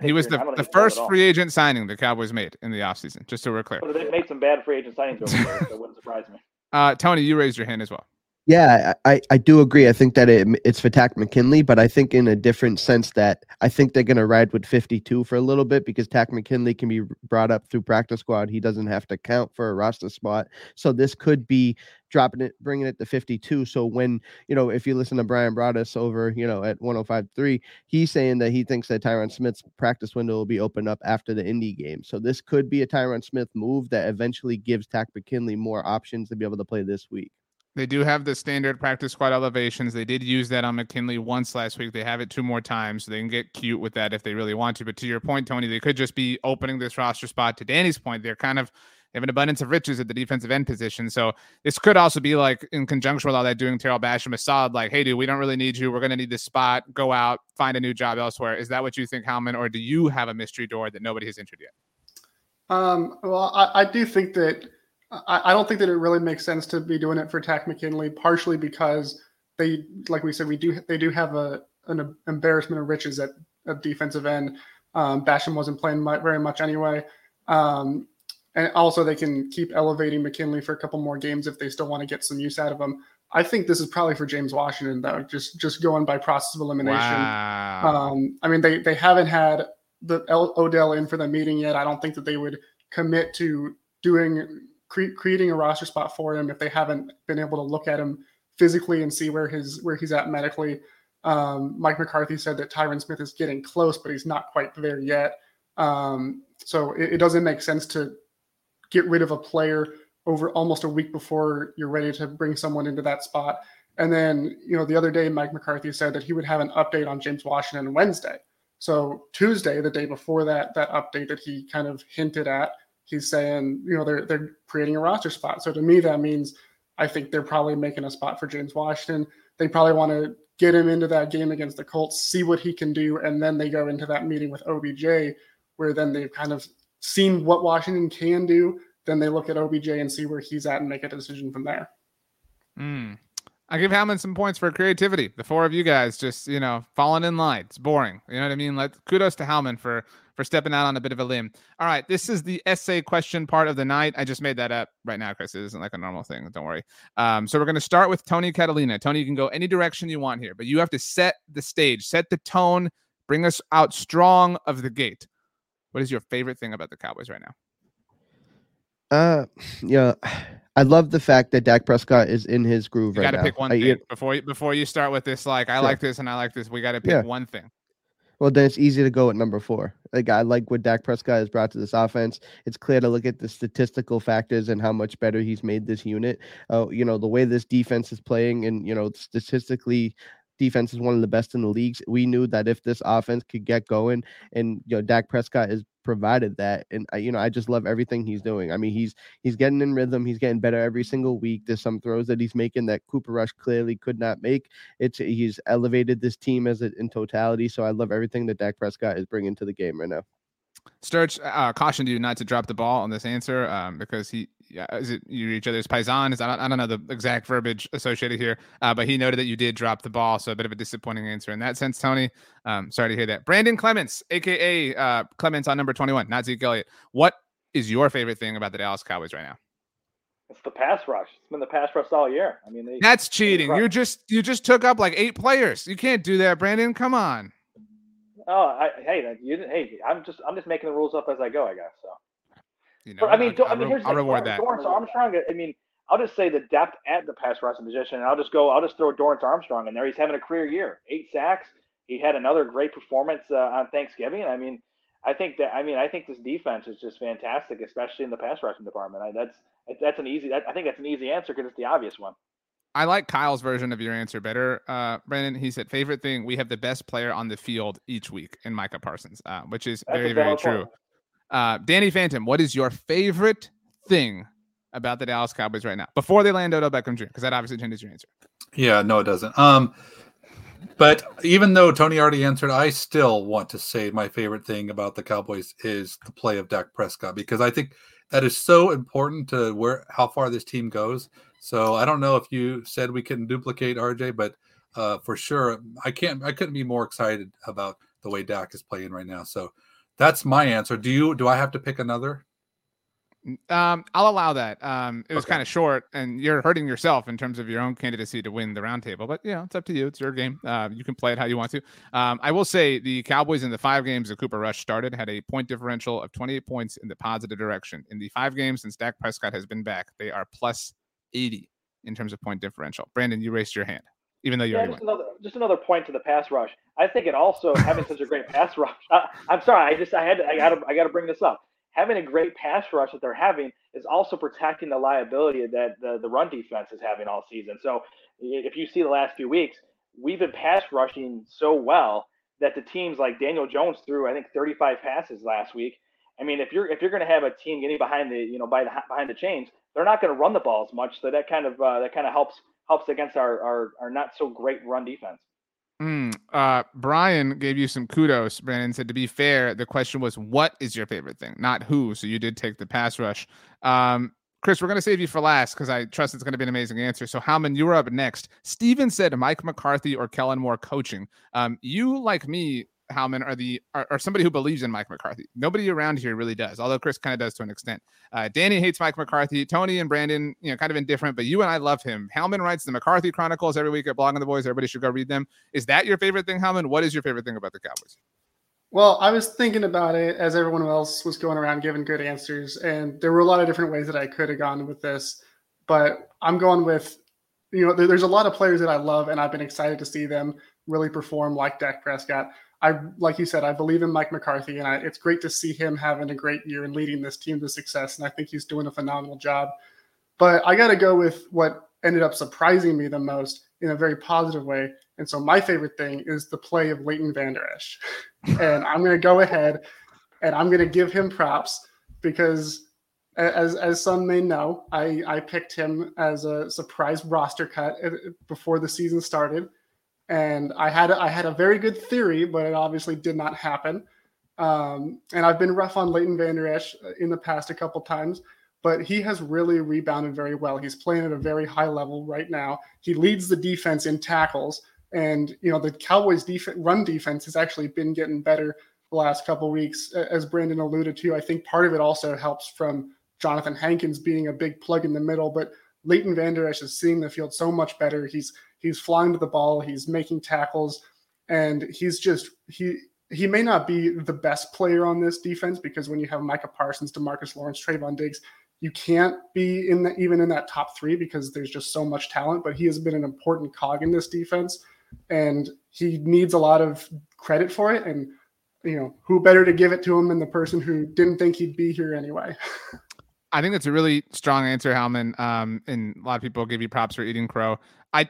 he was the, the first free agent signing the Cowboys made in the offseason, just so we're clear. But they've made some bad free agent signings over there, so it wouldn't surprise me. Uh, Tony, you raised your hand as well. Yeah, I, I do agree. I think that it, it's for Takk McKinley, but I think in a different sense that I think they're going to ride with 52 for a little bit because Takk McKinley can be brought up through practice squad. He doesn't have to count for a roster spot. So this could be dropping it, bringing it to 52. So when, you know, if you listen to Bryan Broaddus over, you know, at 105.3, he's saying that he thinks that Tyron Smith's practice window will be opened up after the Indy game. So this could be a Tyron Smith move that eventually gives Takk McKinley more options to be able to play this week. They do have the standard practice squad elevations. They did use that on McKinley once last week. They have it two more times. So they can get cute with that if they really want to. But to your point, Tony, they could just be opening this roster spot. To Danny's point, they're kind of have an abundance of riches at the defensive end position. So this could also be like in conjunction with all that doing Tarell Basham Assad, like, hey, dude, we don't really need you. We're going to need this spot. Go out, find a new job elsewhere. Is that what you think, Howman, or do you have a mystery door that nobody has entered yet? Um, well, I, I do think that I, I don't think that it really makes sense to be doing it for Takk McKinley, partially because they, like we said, we do they do have a an embarrassment of riches at, at defensive end. Um, Basham wasn't playing much, very much anyway. Um, and also they can keep elevating McKinley for a couple more games if they still want to get some use out of him. I think this is probably for James Washington though, just just going by process of elimination. Wow. Um, I mean, they they haven't had the L- Odell in for the meeting yet. I don't think that they would commit to doing cre- creating a roster spot for him if they haven't been able to look at him physically and see where his where he's at medically. Um, Mike McCarthy said that Tyron Smith is getting close, but he's not quite there yet. Um, so it, it doesn't make sense to get rid of a player over almost a week before you're ready to bring someone into that spot. And then, you know, the other day, Mike McCarthy said that he would have an update on James Washington Wednesday. So Tuesday, the day before that, that update that he kind of hinted at, he's saying, you know, they're they're creating a roster spot. So to me, that means I think they're probably making a spot for James Washington. They probably want to get him into that game against the Colts, see what he can do, and then they go into that meeting with OBJ, where then they've kind of seen what Washington can do. Then they look at OBJ and see where he's at and make a decision from there. Mm. I give Howman some points for creativity. The four of you guys just, you know, falling in line. It's boring. You know what I mean? Let kudos to Howman for for stepping out on a bit of a limb. All right, this is the essay question part of the night. I just made that up right now, Chris. It isn't like a normal thing. Don't worry. Um, so we're going to start with Tony Catalina. Tony, you can go any direction you want here, but you have to set the stage, set the tone, bring us out strong of the gate. What is your favorite thing about the Cowboys right now? Uh, yeah, I love the fact that Dak Prescott is in his groove You right got to now. pick one I- thing before you, before you start with this. Like, I Sure. like this and I like this. We got to pick Yeah. one thing. Well, then it's easy to go at number four. Like I like what Dak Prescott has brought to this offense. It's clear to look at the statistical factors and how much better he's made this unit. Uh, you know, the way this defense is playing, and you know, statistically, defense is one of the best in the leagues. We knew that if this offense could get going, and you know, Dak Prescott has provided that, and you know, I just love everything he's doing. I mean, he's he's getting in rhythm. He's getting better every single week. There's some throws that he's making that Cooper Rush clearly could not make. It's he's elevated this team as a, in totality. So I love everything that Dak Prescott is bringing to the game right now. Sturge uh, cautioned you not to drop the ball on this answer um, because he yeah, is it you each other's paisan? Is I don't, I don't know the exact verbiage associated here, uh, but he noted that you did drop the ball, so a bit of a disappointing answer in that sense, Tony. Um, sorry to hear that. Brandon Clements, aka uh, Clements on number twenty-one, not Zeke Elliott. What is your favorite thing about the Dallas Cowboys right now? It's the pass rush. It's been the pass rush all year. I mean, they, That's cheating. You just you just took up like eight players. You can't do that, Brandon. Come on. oh, I, hey, you, hey, I'm just I'm just making the rules up as I go, I guess. So. You know, But, I mean, I'll, I I'll mean, here's thing, reward that. Dorance Armstrong. I mean, I'll just say the depth at the pass rushing position, and I'll just go. I'll just throw Dorance Armstrong in there. He's having a career year, eight sacks. He had another great performance uh, on Thanksgiving. I mean, I think that. I mean, I think this defense is just fantastic, especially in the pass rushing department. I, that's that's an easy. That, I think that's an easy answer because it's the obvious one. I like Kyle's version of your answer better, uh, Brandon. He said, "Favorite thing: we have the best player on the field each week in Micah Parsons, uh, which is That's very, very valid true." Uh, Danny Phantom, what is your favorite thing about the Dallas Cowboys right now before they land Odell Beckham Jr.? Because that obviously changes your answer. Yeah, no, it doesn't. Um, but even though Tony already answered, I still want to say my favorite thing about the Cowboys is the play of Dak Prescott because I think that is so important to where how far this team goes. So I don't know if you said we couldn't duplicate RJ, but uh, for sure, I can't. I couldn't be more excited about the way Dak is playing right now. So that's my answer. Do you? Do I have to pick another? Um, I'll allow that. Um, it was okay. kind of short, and you're hurting yourself in terms of your own candidacy to win the roundtable. But you know, it's up to you. It's your game. Uh, you can play it how you want to. Um, I will say the Cowboys in the five games that Cooper Rush started had a point differential of 28 points in the positive direction. In the five games since Dak Prescott has been back, they are plus 80 in terms of point differential. Brandon, you raised your hand, even though you yeah, just another, just another point to the pass rush. I think it also having such a great pass rush. Uh, I'm sorry, I just I had to, I got to I got to bring this up having a great pass rush that they're having is also protecting the liability that the, the run defense is having all season. So if you see the last few weeks, we've been pass rushing so well that the teams like Daniel Jones threw, I think 35 passes last week. I mean, if you're if you're going to have a team getting behind the you know by the behind the chains, they're not going to run the ball as much. So that kind of uh, that kind of helps helps against our, our our not so great run defense. Mm, uh, Brian gave you some kudos. Brandon said, to be fair, the question was, what is your favorite thing, not who. So you did take the pass rush. Um, Chris, we're going to save you for last because I trust it's going to be an amazing answer. So, Howman, you were up next. Steven said Mike McCarthy or Kellen Moore coaching. Um, you, like me, Howman are the are, are, somebody who believes in Mike McCarthy. Nobody around here really does, although Chris kind of does to an extent. Uh, Danny hates Mike McCarthy. Tony and Brandon, you know, kind of indifferent, but you and I love him. Howman writes the McCarthy Chronicles every week at Blogging the Boys. Everybody should go read them. Is that your favorite thing, Howman? What is your favorite thing about the Cowboys? Well, I was thinking about it as everyone else was going around giving good answers, and there were a lot of different ways that I could have gone with this, but I'm going with, you know, there's a lot of players that I love, and I've been excited to see them really perform like Dak Prescott. I like you said, I believe in Mike McCarthy, and I, it's great to see him having a great year and leading this team to success. And I think he's doing a phenomenal job. But I got to go with what ended up surprising me the most in a very positive way. And so my favorite thing is the play of Leighton Vander Esch. and I'm going to go ahead and I'm going to give him props because as as some may know, I I picked him as a surprise roster cut uh, before the season started and I had I had a very good theory, but it obviously did not happen. Um, and I've been rough on Leighton Vander Esch in the past a couple times, but he has really rebounded very well. He's playing at a very high level right now. He leads the defense in tackles, and you know the Cowboys' def- run defense has actually been getting better the last couple weeks, as Brandon alluded to. I think part of it also helps from Jonathan Hankins being a big plug in the middle, but Leighton Vander Esch is seeing the field so much better. He's He's flying to the ball. He's making tackles, and he's just he he may not be the best player on this defense because when you have Micah Parsons, Demarcus Lawrence, Trevon Diggs, you can't be in the, even in that top three because there's just so much talent. But he has been an important cog in this defense, and he needs a lot of credit for it. And you know, who better to give it to him than the person who didn't think he'd be here anyway? I think that's a really strong answer, Howman. Um, and a lot of people give you props for eating crow. I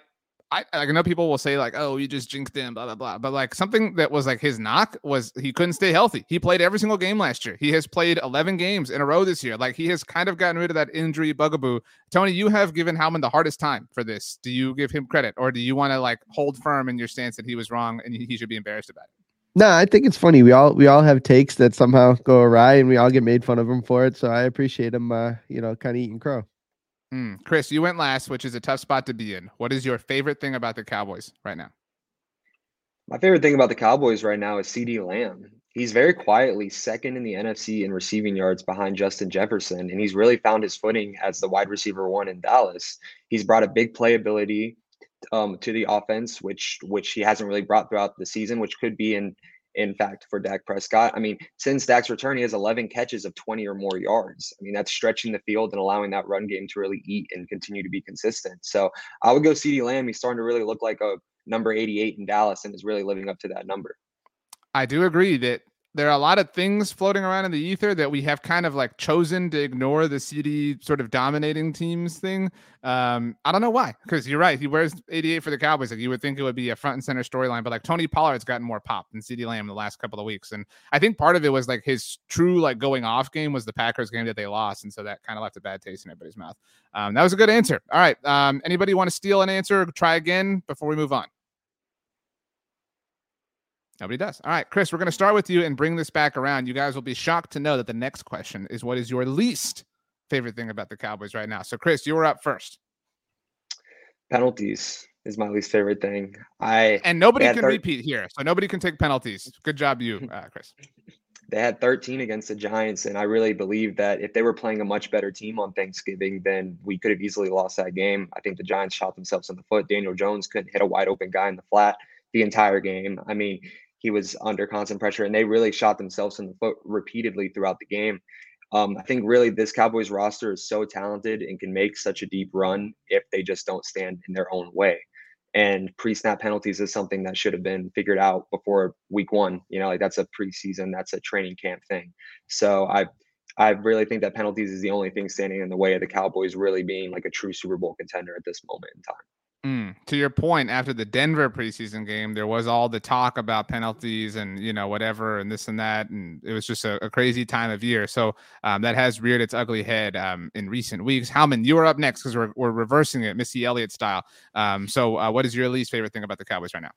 I, I know people will say like, "Oh, you just jinxed him," blah blah blah. But like something that was like his knock was he couldn't stay healthy. He played every single game last year. He has played 11 games in a row this year. Like he has kind of gotten rid of that injury bugaboo. Tony, you have given Howman the hardest time for this. Do you give him credit, or do you want to like hold firm in your stance that he was wrong and he should be embarrassed about it? No, I think it's funny. We all we all have takes that somehow go awry, and we all get made fun of him for it. So I appreciate him, uh, you know, kind of eating crow. Mm. Chris, you went last, which is a tough spot to be in. What is your favorite thing about the Cowboys right now? My favorite thing about the Cowboys right now is CeeDee Lamb. He's very quietly second in the NFC in receiving yards behind Justin Jefferson, and he's really found his footing as the wide receiver one in Dallas. He's brought a big playability um, to the offense, which which he hasn't really brought throughout the season, which could be in in fact, for Dak Prescott. I mean, since Dak's return, he has 11 catches of 20 or more yards. I mean, that's stretching the field and allowing that run game to really eat and continue to be consistent. So I would go CeeDee Lamb. He's starting to really look like a number 88 in Dallas and is really living up to that number. I do agree that there are a lot of things floating around in the ether that we have kind of like chosen to ignore the CeeDee sort of dominating teams thing. Um, I don't know why, because you're right. He wears 88 for the Cowboys. Like you would think it would be a front and center storyline, but like Tony Pollard's gotten more pop than CeeDee Lamb in the last couple of weeks. And I think part of it was like his true like going off game was the Packers game that they lost. And so that kind of left a bad taste in everybody's mouth. Um, that was a good answer. All right. Um, anybody want to steal an answer? Try again before we move on. Nobody does. All right, Chris, we're going to start with you and bring this back around. You guys will be shocked to know that the next question is what is your least favorite thing about the Cowboys right now? So, Chris, you were up first. Penalties is my least favorite thing. I and nobody can repeat here, so nobody can take penalties. Good job, you, uh, Chris. they had 13 against the Giants, and I really believe that if they were playing a much better team on Thanksgiving, then we could have easily lost that game. I think the Giants shot themselves in the foot. Daniel Jones couldn't hit a wide open guy in the flat the entire game. I mean, he was under constant pressure, and they really shot themselves in the foot repeatedly throughout the game. Um, I think really this Cowboys roster is so talented and can make such a deep run if they just don't stand in their own way. And pre-snap penalties is something that should have been figured out before week one. You know, like that's a preseason, that's a training camp thing. So I I really think that penalties is the only thing standing in the way of the Cowboys really being like a true Super Bowl contender at this moment in time. Mm, to your point, after the Denver preseason game, there was all the talk about penalties and you know whatever and this and that, and it was just a, a crazy time of year. So um, that has reared its ugly head um, in recent weeks. Howman, you are up next because we're, we're reversing it, Missy Elliott style. Um, so, uh, what is your least favorite thing about the Cowboys right now?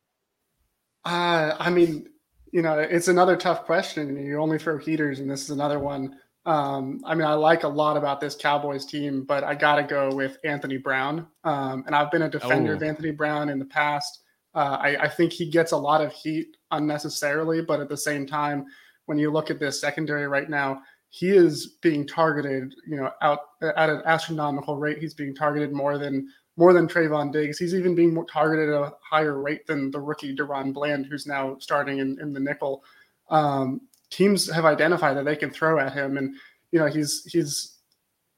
Uh, I mean, you know, it's another tough question. You only throw heaters, and this is another one. Um, I mean, I like a lot about this Cowboys team, but I got to go with Anthony Brown. Um, and I've been a defender oh. of Anthony Brown in the past. Uh, I, I, think he gets a lot of heat unnecessarily, but at the same time, when you look at this secondary right now, he is being targeted, you know, out at an astronomical rate. He's being targeted more than more than Trevon Diggs. He's even being targeted at a higher rate than the rookie DaRon Bland, who's now starting in, in the nickel. Um, teams have identified that they can throw at him, and you know he's he's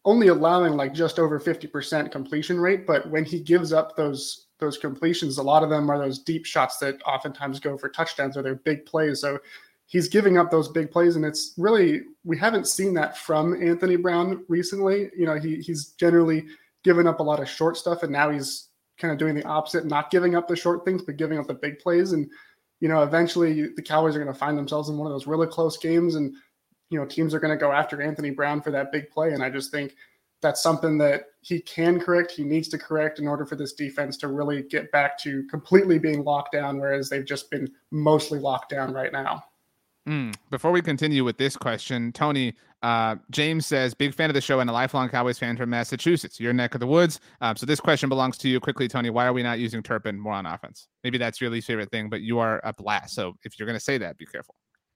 only allowing like just over 50% completion rate. But when he gives up those those completions a lot of them are those deep shots that oftentimes go for touchdowns or they're big plays. So he's giving up those big plays. And it's really we haven't seen that from anthony brown recently. You know he, he's generally given up a lot of short stuff. And now he's kind of doing the opposite not giving up the short things but giving up the big plays. And you know, eventually the Cowboys are going to find themselves in one of those really close games, and you know, teams are going to go after Anthony Brown for that big play. And I just think that's something that he can correct. He needs to correct in order for this defense to really get back to completely being locked down, whereas they've just been mostly locked down right now. Mm. Before we continue with this question, Tony, uh, James says, big fan of the show and a lifelong Cowboys fan from Massachusetts, your neck of the woods. Um, so this question belongs to you quickly, Tony. Why are we not using Turpin more on offense? Maybe that's your least favorite thing, but you are a blast. So if you're going to say that, be careful.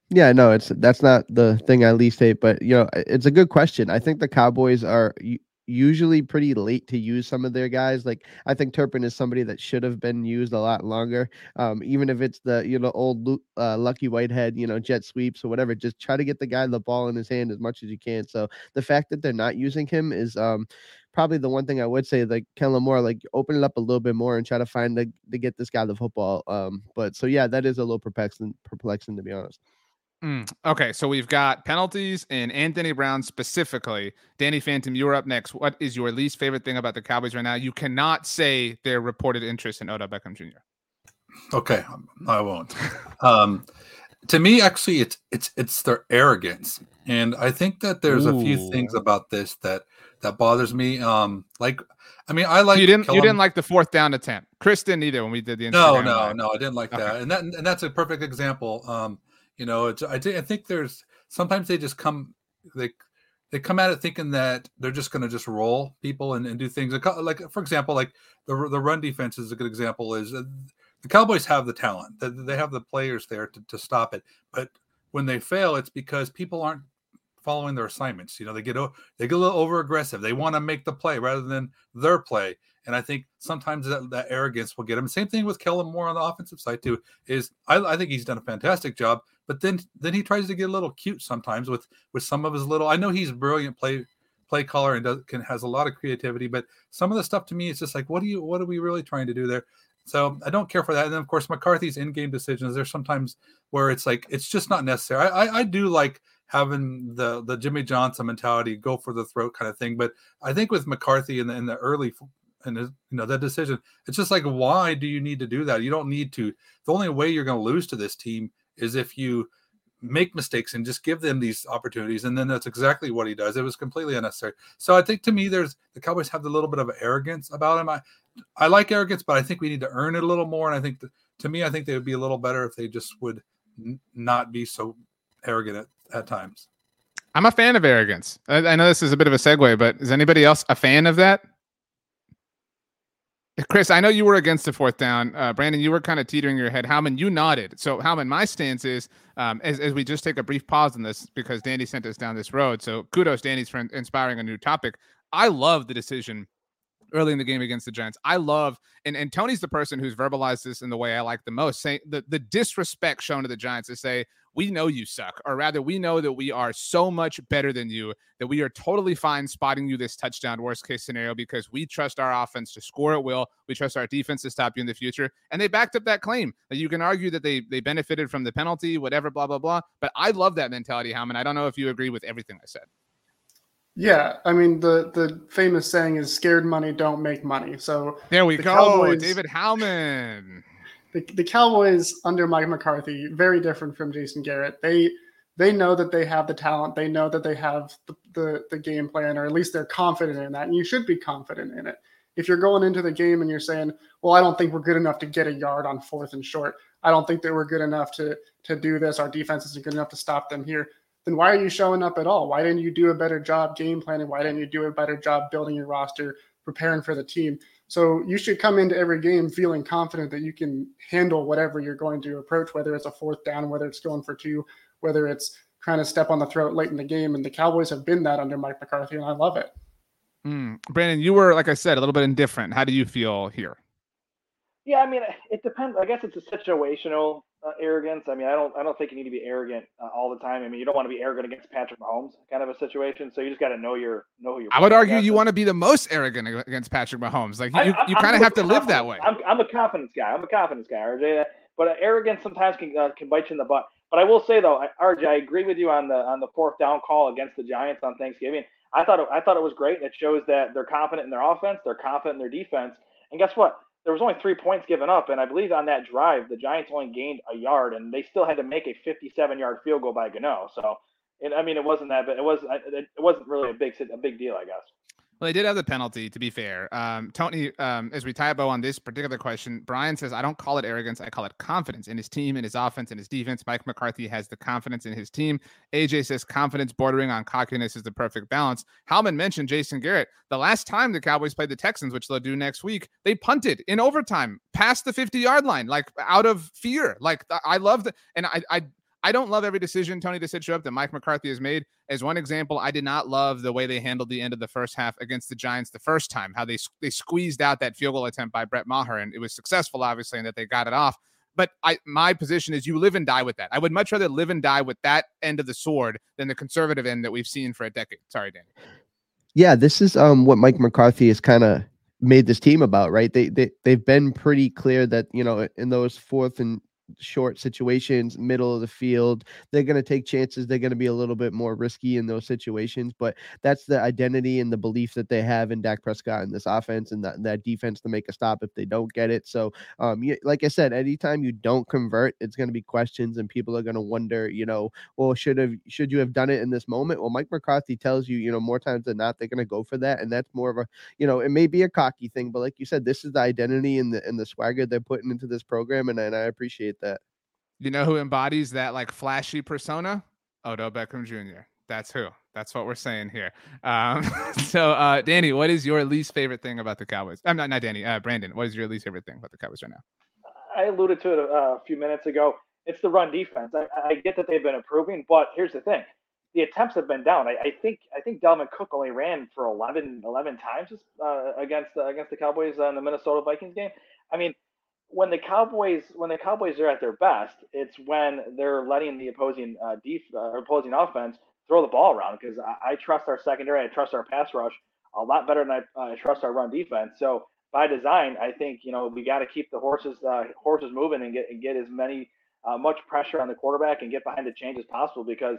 Yeah, no, it's that's not the thing I least hate, but you know, it's a good question. I think the Cowboys are usually pretty late to use some of their guys. Like I think Turpin is somebody that should have been used a lot longer. Um, even if it's the you know old uh, Lucky Whitehead, you know jet sweeps or whatever, just try to get the guy the ball in his hand as much as you can. So the fact that they're not using him is um, probably the one thing I would say. Like Kellen Moore, like open it up a little bit more and try to find the to get this guy the football. Um, but so yeah, that is a little perplexing, perplexing to be honest. Mm, okay, so we've got penalties and Anthony Brown specifically. Danny Phantom, you're up next. What is your least favorite thing about the Cowboys right now? You cannot say their reported interest in Odell Beckham Jr. Okay, I won't. Um, to me, actually, it's it's it's their arrogance, and I think that there's Ooh. a few things about this that that bothers me. Um, like, I mean, I like you didn't you didn't like the fourth down attempt. Chris didn't either when we did the Instagram no no live. no I didn't like okay. that, and that and that's a perfect example. Um, you know, it's, I, I think there's sometimes they just come they they come at it thinking that they're just going to just roll people and, and do things. Like for example like the the run defense is a good example is uh, the Cowboys have the talent. They have the players there to, to stop it. But when they fail it's because people aren't following their assignments. You know they get they get a little over aggressive they want to make the play rather than their play. And I think sometimes that, that arrogance will get him. Same thing with Kellen Moore on the offensive side too. Is I, I think he's done a fantastic job, but then then he tries to get a little cute sometimes with with some of his little. I know he's brilliant play play caller and does can has a lot of creativity, but some of the stuff to me is just like, what are you what are we really trying to do there? So I don't care for that. And then of course McCarthy's in-game decisions. There's sometimes where it's like it's just not necessary. I, I, I do like having the the Jimmy Johnson mentality, go for the throat kind of thing. But I think with McCarthy in the, in the early and you know that decision it's just like why do you need to do that you don't need to the only way you're going to lose to this team is if you make mistakes and just give them these opportunities and then that's exactly what he does. It was completely unnecessary. So i think to me there's the cowboys have a little bit of arrogance about him i i like arrogance but i think we need to earn it a little more and i think to me i think they would be a little better if they just would n- not be so arrogant at, at times. I'm a fan of arrogance. I, I know this is a bit of a segue but is anybody else a fan of that Chris, I know you were against the fourth down. Uh, Brandon, you were kind of teetering your head. Howman, you nodded. So, Howman, my stance is um, as, as we just take a brief pause on this because Danny sent us down this road. So, kudos, Danny's for inspiring a new topic. I love the decision early in the game against the Giants. I love and, and Tony's the person who's verbalized this in the way I like the most, saying the, the disrespect shown to the Giants to say, we know you suck, or rather, we know that we are so much better than you that we are totally fine spotting you this touchdown, worst case scenario, because we trust our offense to score at will. We trust our defense to stop you in the future. And they backed up that claim. That you can argue that they they benefited from the penalty, whatever, blah, blah, blah. But I love that mentality, Howman. I don't know if you agree with everything I said. Yeah, I mean the the famous saying is "scared money don't make money." So there we the go, Cowboys, David Howman. The, the Cowboys under Mike McCarthy very different from Jason Garrett. They they know that they have the talent. They know that they have the, the, the game plan, or at least they're confident in that. And you should be confident in it. If you're going into the game and you're saying, "Well, I don't think we're good enough to get a yard on fourth and short. I don't think that we're good enough to to do this. Our defense isn't good enough to stop them here." then why are you showing up at all? Why didn't you do a better job game planning? Why didn't you do a better job building your roster, preparing for the team? So you should come into every game feeling confident that you can handle whatever you're going to approach, whether it's a fourth down, whether it's going for two, whether it's trying to step on the throat late in the game. And the Cowboys have been that under Mike McCarthy, and I love it. Mm. Brandon, you were, like I said, a little bit indifferent. How do you feel here? Yeah, I mean, it depends. I guess it's a situational uh, arrogance. I mean, I don't, I don't think you need to be arrogant uh, all the time. I mean, you don't want to be arrogant against Patrick Mahomes, kind of a situation. So you just got to know your, know who you're. I would argue you want to be the most arrogant against Patrick Mahomes. Like you, I, you kind of have to live that way. I'm, I'm a confidence guy. I'm a confidence guy, RJ. But uh, arrogance sometimes can uh, can bite you in the butt. But I will say though, RJ, I agree with you on the on the fourth down call against the Giants on Thanksgiving. I thought it, I thought it was great. It shows that they're confident in their offense, they're confident in their defense, and guess what? There was only three points given up, and I believe on that drive the Giants only gained a yard, and they still had to make a 57-yard field goal by Gano. So, I mean, it wasn't that, but it was it wasn't really a big a big deal, I guess. Well, they did have the penalty, to be fair. Um, Tony, um, as we tie a bow on this particular question, Brian says, I don't call it arrogance. I call it confidence in his team, in his offense, in his defense. Mike McCarthy has the confidence in his team. AJ says, confidence bordering on cockiness is the perfect balance. Howman mentioned Jason Garrett. The last time the Cowboys played the Texans, which they'll do next week, they punted in overtime past the 50 yard line, like out of fear. Like, I love the, and I, I, I don't love every decision, Tony, to set you up that Mike McCarthy has made. As one example, I did not love the way they handled the end of the first half against the Giants the first time, how they they squeezed out that field goal attempt by Brett Maher, and it was successful, obviously, and that they got it off. But I, my position is you live and die with that. I would much rather live and die with that end of the sword than the conservative end that we've seen for a decade. Sorry, Danny. Yeah, this is um what Mike McCarthy has kind of made this team about, right? They they they've been pretty clear that you know in those fourth and short situations, middle of the field. They're going to take chances. They're going to be a little bit more risky in those situations, but that's the identity and the belief that they have in Dak Prescott and this offense and that, that defense to make a stop if they don't get it. So, um, you, like I said, anytime you don't convert, it's going to be questions and people are going to wonder, you know, well, should have should you have done it in this moment? Well, Mike McCarthy tells you, you know, more times than not, they're going to go for that, and that's more of a, you know, it may be a cocky thing, but like you said, this is the identity and the and the swagger they're putting into this program, and, and I appreciate appreciate that. You know who embodies that like flashy persona? Odell Beckham Jr. That's who. That's what we're saying here. Um, so, uh, Danny, what is your least favorite thing about the Cowboys? I'm not, not Danny. Uh, Brandon, what is your least favorite thing about the Cowboys right now? I alluded to it a, a few minutes ago. It's the run defense. I, I, get that they've been improving, but here's the thing: the attempts have been down. I, I think I think Dalvin Cook only ran for 11, 11 times uh, against uh, against the Cowboys in the Minnesota Vikings game. I mean, when the Cowboys when the Cowboys are at their best, it's when they're letting the opposing uh, def- uh, opposing offense throw the ball around because I, I, trust our secondary, I trust our pass rush a lot better than I, uh, I trust our run defense. So by design, I think you know we got to keep the horses uh, horses moving and get and get as many uh, much pressure on the quarterback and get behind the change as possible because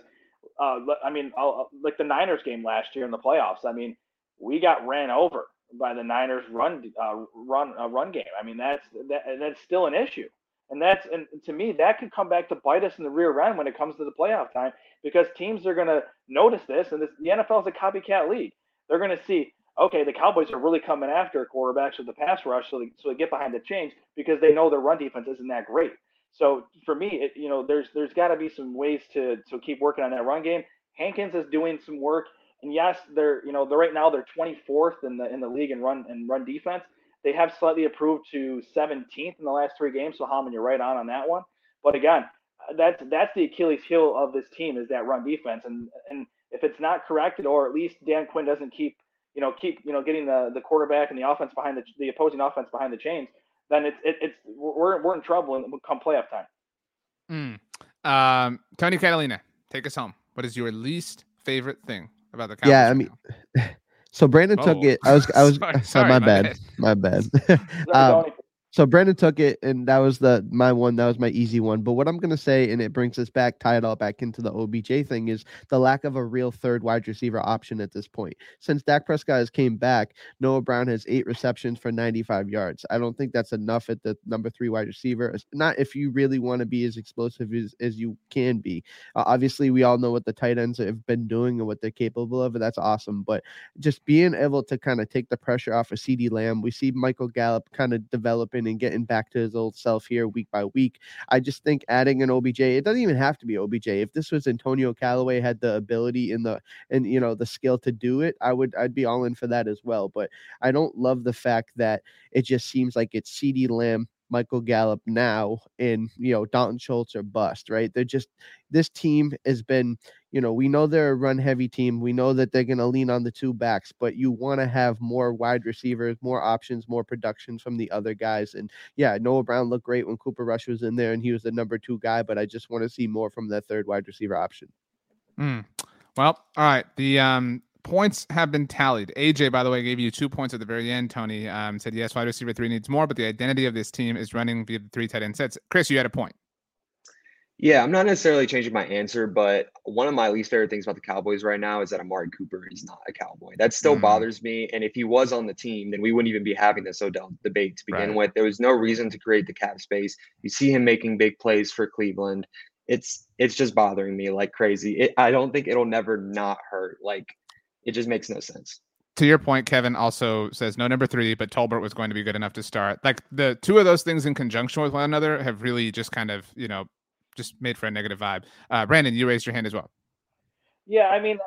uh, I mean I'll, like the Niners game last year in the playoffs. I mean we got ran over by the Niners run uh, run uh, run game. I mean that's that, that's still an issue, and that's and to me that could come back to bite us in the rear end when it comes to the playoff time because teams are going to notice this, and this, the NFL is a copycat league. They're going to see okay the Cowboys are really coming after quarterbacks with the pass rush, so they, so they get behind the chains because they know their run defense isn't that great. So for me, it, you know, there's there's got to be some ways to to keep working on that run game. Hankins is doing some work and yes, they're you know they're right now they're 24th in the in the league in run and run defense. They have slightly improved to 17th in the last three games. So Hallman, you're right on on that one. But again, that's that's the Achilles heel of this team is that run defense, and and if it's not corrected, or at least Dan Quinn doesn't keep you know keep you know getting the the quarterback and the offense behind the the opposing offense behind the chains, then it's it, it's we're we're in trouble and come playoff time. Mm. Um, Tony Catalina, take us home. What is your least favorite thing about the Cowboys? Yeah, I mean, so Brandon took Oh. it. I was, I was, Sorry, sorry, my, my bad, bad. my bad. Um, Tony. So Brandon took it, and that was the my one. That was my easy one. But what I'm gonna say, and it brings us back, tie it all back into the OBJ thing, is the lack of a real third wide receiver option at this point. Since Dak Prescott has came back, Noah Brown has eight receptions for 95 yards. I don't think that's enough at the number three wide receiver. Not if you really want to be as explosive as, as you can be. Uh, obviously, we all know what the tight ends have been doing and what they're capable of, and that's awesome. But just being able to kind of take the pressure off of CeeDee Lamb, we see Michael Gallup kind of developing and getting back to his old self here week by week. I just think adding an OBJ, it doesn't even have to be OBJ. If this was Antonio Callaway had the ability in the and you know the skill to do it, I would I'd be all in for that as well. But I don't love the fact that it just seems like it's CeeDee Lamb, Michael Gallup now, and you know Dalton Schultz or bust. Right? They're just this team has been. You know, we know they're a run heavy team. We know that they're going to lean on the two backs, but you want to have more wide receivers, more options, more production from the other guys. And yeah, Noah Brown looked great when Cooper Rush was in there and he was the number two guy, but I just want to see more from that third wide receiver option. Mm. Well, all right. The um, points have been tallied. AJ, by the way, gave you two points at the very end. Tony um, said, yes, wide receiver three needs more, but the identity of this team is running via the three tight end sets. Chris, you had a point. Yeah, I'm not necessarily changing my answer, but one of my least favorite things about the Cowboys right now is that Amari Cooper is not a Cowboy. That still Mm. bothers me. And if he was on the team, then we wouldn't even be having this Odell debate to begin Right. with. There was no reason to create the cap space. You see him making big plays for Cleveland. It's it's just bothering me like crazy. It, I don't think it'll never not hurt. Like it just makes no sense. To your point, Kevin also says no number three, but Tolbert was going to be good enough to start. Like the two of those things in conjunction with one another have really just kind of, you know, just made for a negative vibe. Uh, Brandon, you raised your hand as well. Yeah, I mean.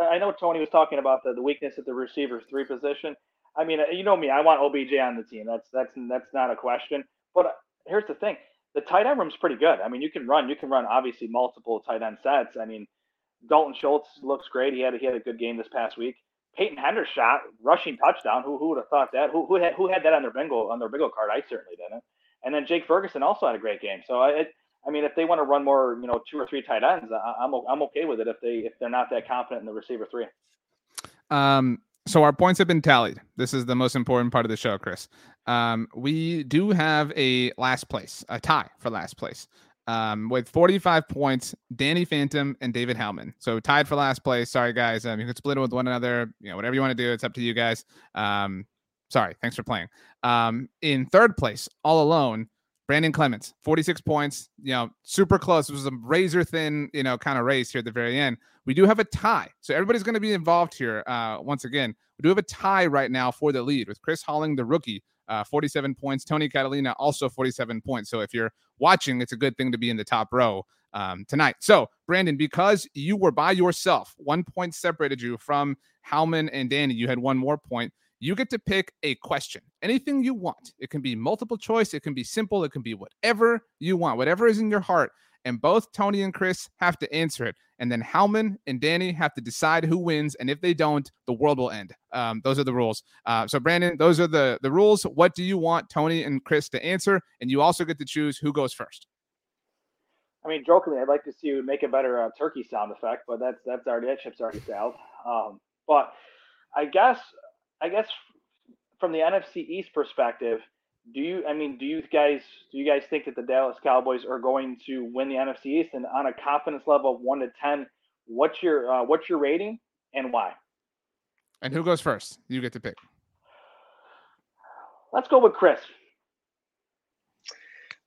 I know Tony was talking about the, the weakness at the receiver three position. I mean, you know me, I want OBJ on the team. That's that's that's not a question. But uh, here's the thing: the tight end room's pretty good. I mean, you can run, you can run obviously multiple tight end sets. I mean, Dalton Schultz looks great. He had he had a good game this past week. Peyton Hendershot rushing touchdown. Who who would have thought that? Who who had who had that on their bingo on their bingo card? I certainly didn't. And then Jake Ferguson also had a great game. So I, I mean, if they want to run more, you know, two or three tight ends, I, I'm o- I'm okay with it. If they if they're not that confident in the receiver three. Um, so our points have been tallied. This is the most important part of the show, Chris. Um, we do have a last place, a tie for last place. Um, with 45 points, Danny Phantom and David Howman. So tied for last place. Sorry, guys. Um, you can split it with one another. You know, whatever you want to do, it's up to you guys. Um, sorry. Thanks for playing. Um, in third place, all alone, Brandon Clements, 46 points. You know, super close. It was a razor thin, you know, kind of race here at the very end. We do have a tie. So everybody's going to be involved here. Uh, once again, we do have a tie right now for the lead with Chris Halling, the rookie, uh, 47 points. Tony Catalina, also 47 points. So if you're watching, it's a good thing to be in the top row um, tonight. So, Brandon, because you were by yourself, one point separated you from Howman and Danny, you had one more point. You get to pick a question, anything you want. It can be multiple choice, it can be simple, it can be whatever you want, whatever is in your heart. And both Tony and Chris have to answer it. And then Howman and Danny have to decide who wins. And if they don't, the world will end. Um, those are the rules. Uh, so, Brandon, those are the, the rules. What do you want Tony and Chris to answer? And you also get to choose who goes first. I mean, jokingly, I'd like to see you make a better uh, turkey sound effect, but that's that's already that ship's already sailed. Um, but I guess I guess from the NFC East perspective, do you? I mean, do you guys do you guys think that the Dallas Cowboys are going to win the NFC East? And on a confidence level of one to ten, what's your uh, what's your rating and why? And who goes first? You get to pick. Let's go with Chris.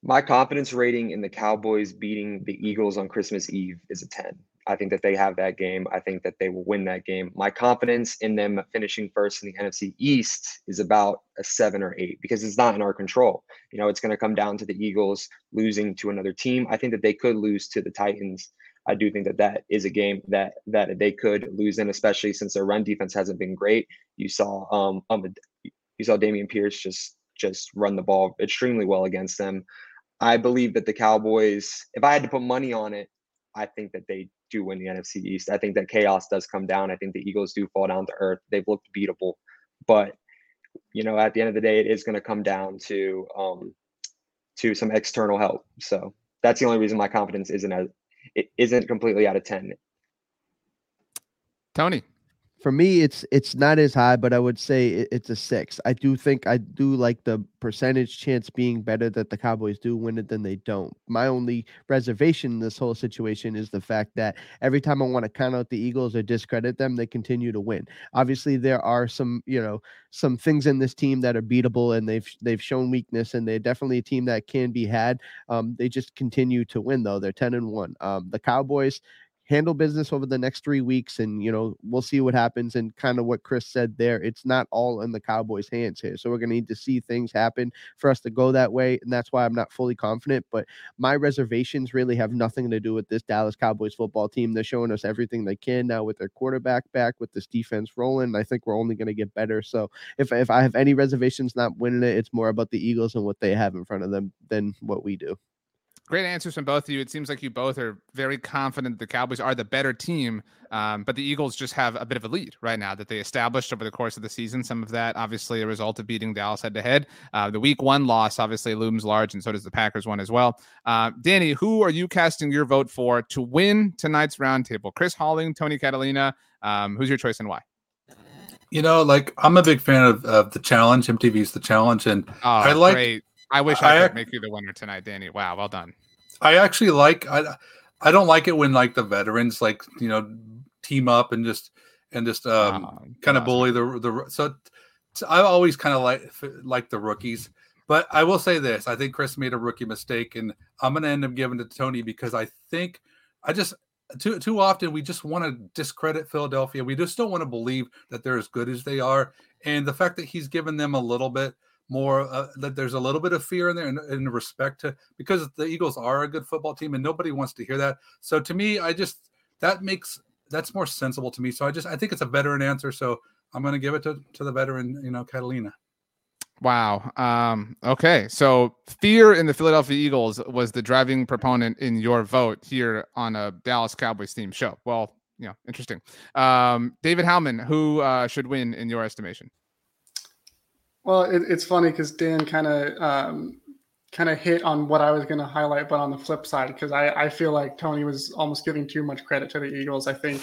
My confidence rating in the Cowboys beating the Eagles on Christmas Eve is a 10. I think that they have that game. I think that they will win that game. My confidence in them finishing first in the NFC East is about a seven or eight because it's not in our control. You know, it's going to come down to the Eagles losing to another team. I think that they could lose to the Titans. I do think that that is a game that that they could lose in, especially since their run defense hasn't been great. You saw um, um you saw Dameon Pierce just just run the ball extremely well against them. I believe that the Cowboys, if I had to put money on it, I think that they do win the NFC East. I think that chaos does come down. I think the Eagles do fall down to earth. They've looked beatable, but you know, at the end of the day, it is going to come down to um, to some external help. So that's the only reason my confidence isn't as it isn't completely out of ten. Tony, for me, it's it's not as high, but I would say it, it's a six. I do think I do like the percentage chance being better that the Cowboys do win it than they don't. My only reservation in this whole situation is the fact that every time I want to count out the Eagles or discredit them, they continue to win. Obviously, there are some you know some things in this team that are beatable, and they've they've shown weakness, and they're definitely a team that can be had. Um, they just continue to win though. They're ten and one. Um, the Cowboys handle business over the next three weeks and you know we'll see what happens and kind of what chris said there it's not all in the cowboys hands here. So we're going to need to see things happen for us to go that way and that's why i'm not fully confident but my reservations really have nothing to do with this dallas cowboys football team. They're showing us everything they can now with their quarterback back with this defense rolling i think we're only going to get better. So if, if i have any reservations not winning it it's more about the eagles and what they have in front of them than what we do Great answers from both of you. It seems like you both are very confident the Cowboys are the better team, um, but the Eagles just have a bit of a lead right now that they established over the course of the season. Some of that, obviously, a result of beating Dallas head to head. The week one loss obviously looms large, and so does the Packers one as well. Uh, Danny, who are you casting your vote for to win tonight's roundtable? Chris Halling, Tony Catalina. Um, who's your choice and why? You know, like I'm a big fan of, of the challenge. MTV's the challenge, and oh, I like. Great. I wish I, I could make you the winner tonight, Danny. Wow, well done. I actually like I I don't like it when like the veterans like you know team up and just and just um oh, kind of bully the the so, so I always kind of like like the rookies. But I will say this: I think Chris made a rookie mistake, and I'm going to end up giving it to Tony because I think I just too too often we just want to discredit Philadelphia. We just don't want to believe that they're as good as they are, and the fact that he's given them a little bit more uh, that there's a little bit of fear in there and respect to because the Eagles are a good football team and nobody wants to hear that. So to me, I just that makes that's more sensible to me. So I just I think it's a veteran answer. So I'm going to give it to to the veteran, you know, Catalina. Wow. Um, okay. So fear in the Philadelphia Eagles was the driving proponent in your vote here on a Dallas Cowboys team show. Well, you know, interesting. Um, David Howman, who uh, should win in your estimation? Well, it, it's funny because Dan kind of um, kind of hit on what I was going to highlight, but on the flip side, because I, I feel like Tony was almost giving too much credit to the Eagles. I think,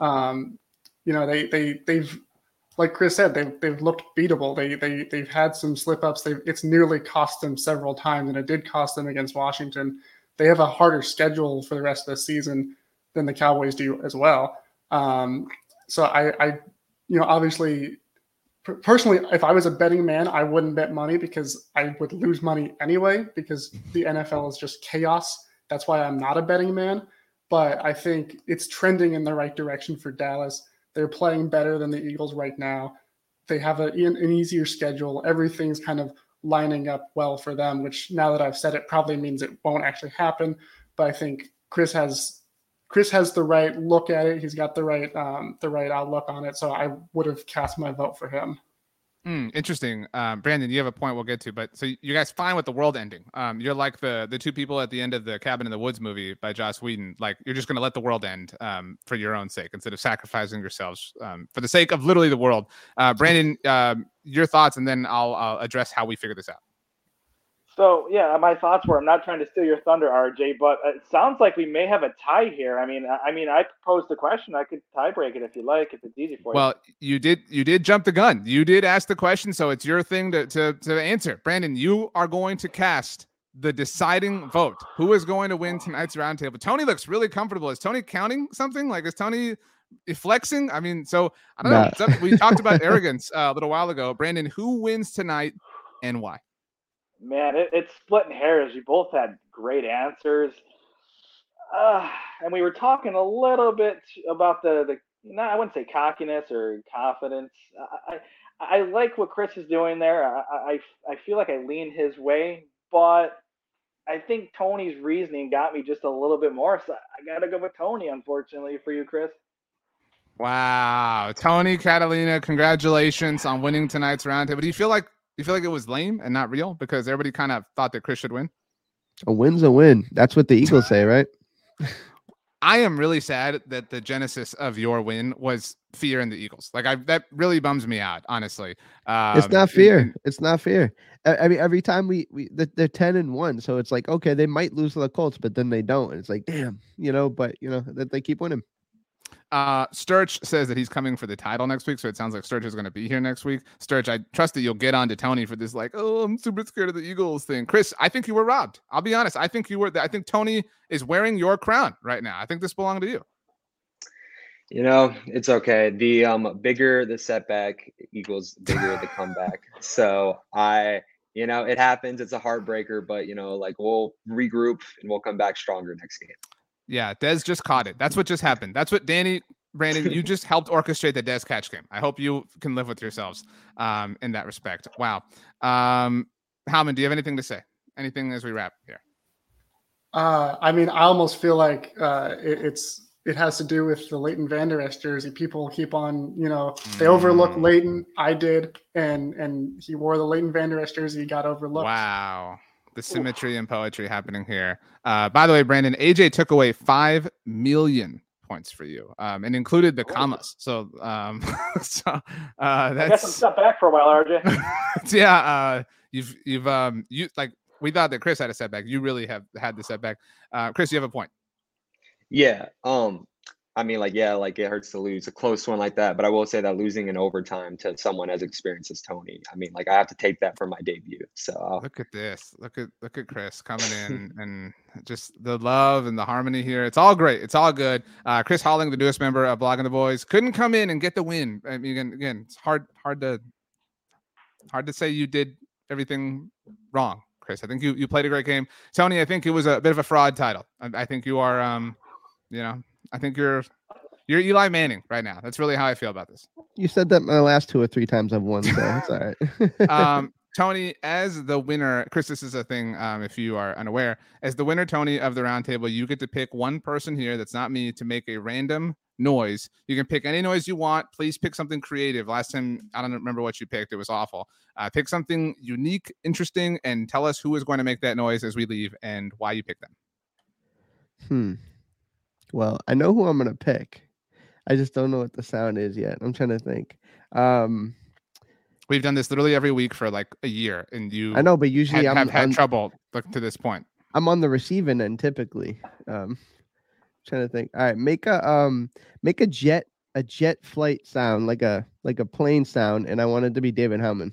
um, you know, they they they've like Chris said, they've they've looked beatable. They they they've had some slip ups. They it's nearly cost them several times, and it did cost them against Washington. They have a harder schedule for the rest of the season than the Cowboys do as well. Um, so I, I, you know, obviously personally, if I was a betting man, I wouldn't bet money because I would lose money anyway because the NFL is just chaos. That's why I'm not a betting man. But I think it's trending in the right direction for Dallas. They're playing better than the Eagles right now. They have a, an easier schedule. Everything's kind of lining up well for them, which now that I've said it probably means it won't actually happen. But I think Chris has Chris has the right look at it. He's got the right um, the right outlook on it. So I would have cast my vote for him. Mm, interesting, um, Brandon. You have a point we'll get to, but so you guys fine with the world ending? Um, you're like the the two people at the end of the Cabin in the Woods movie by Joss Whedon. Like you're just going to let the world end um, for your own sake instead of sacrificing yourselves um, for the sake of literally the world. Uh, Brandon, um, your thoughts, and then I'll, I'll address how we figure this out. So yeah, my thoughts were I'm not trying to steal your thunder, RJ, but it sounds like we may have a tie here. I mean, I mean, I proposed the question. I could tie break it if you like, if it's easy for well, you. Well, you did you did jump the gun. You did ask the question, so it's your thing to to to answer. Brandon, you are going to cast the deciding vote. Who is going to win tonight's roundtable? Tony looks really comfortable. Is Tony counting something? Like is Tony flexing? I mean, so I don't nah. know. We talked about arrogance uh, a little while ago. Brandon, who wins tonight and why? Man, it, it's splitting hairs. You both had great answers. Uh, and we were talking a little bit about the, the no, I wouldn't say cockiness or confidence. I, I, I like what Chris is doing there. I, I, I feel like I lean his way, but I think Tony's reasoning got me just a little bit more. So I got to go with Tony, unfortunately, for you, Chris. Wow. Tony Catalina, congratulations on winning tonight's roundtable. Do you feel like You feel like it was lame and not real because everybody kind of thought that Chris should win. A win's a win. That's what the Eagles say, right? I am really sad that the genesis of your win was fear in the Eagles. Like I that really bums me out, honestly. Um, it's not fear. and- It's not fear. I, I mean, every time we we they're- they're ten and one, so it's like okay, they might lose to the Colts, but then they don't. And it's like damn, you know. But you know that they keep winning. Uh, Sturch says that he's coming for the title next week, so it sounds like Sturch is going to be here next week. Sturch, I trust that you'll get on to Tony for this, like, oh, I'm super scared of the Eagles thing. Chris, I think you were robbed. I'll be honest. I think you were. I think Tony is wearing your crown right now. I think this belonged to you. You know, it's okay. The um bigger the setback equals bigger the comeback. So I, you know, it happens. It's a heartbreaker, but you know, like we'll regroup and we'll come back stronger next game. Yeah, Dez just caught it. That's what just happened. That's what Danny, Brandon, you just helped orchestrate the Dez catch game. I hope you can live with yourselves um, in that respect. Wow. Um, Howman, do you have anything to say? Anything as we wrap here? Uh, I mean, I almost feel like uh, it, it's it has to do with the Leighton Vander Esch jersey. People keep on, you know, they overlook Mm. Leighton. I did, and and he wore the Leighton Vander Esch jersey. He got overlooked. Wow. The symmetry and poetry happening here. Uh, by the way, Brandon, AJ took away 5 million points for you um, and included the commas. So, um, so uh, I guess I'm that's, step back for a while, RJ. yeah, uh, you've, you've, um, you like, we thought that Chris had a setback. You really have had the setback. Uh, Chris, you have a point. Yeah. Um, I mean, like, yeah, like it hurts to lose a close one like that, but I will say that losing in overtime to someone as experienced as Tony, I mean, like I have to take that for my debut. So Look at this. Look at look at Chris coming in and just the love and the harmony here. It's all great. It's all good. Uh, Chris Halling, the newest member of Blogging the Boys, couldn't come in and get the win. I mean, again, again, it's hard hard to hard to say you did everything wrong, Chris. I think you you played a great game. Tony, I think it was a bit of a fraud title. I, I think you are um, you know, I think you're you're Eli Manning right now. That's really how I feel about this. You said that my last two or three times I've won, so it's all right. um, Tony, as the winner, Chris, this is a thing. Um, if you are unaware, as the winner, Tony of the roundtable, you get to pick one person here that's not me to make a random noise. You can pick any noise you want. Please pick something creative. Last time, I don't remember what you picked. It was awful. Uh, pick something unique, interesting, and tell us who is going to make that noise as we leave and why you picked them. hmm. Well, I know who I'm gonna pick. I just don't know what the sound is yet. I'm trying to think. Um, We've done this literally every week for like a year, and you I know, but usually had, I'm have had on, trouble like, to this point. I'm on the receiving end typically. Um, trying to think. All right, make a um, make a jet a jet flight sound like a like a plane sound, and I want it to be David Howman.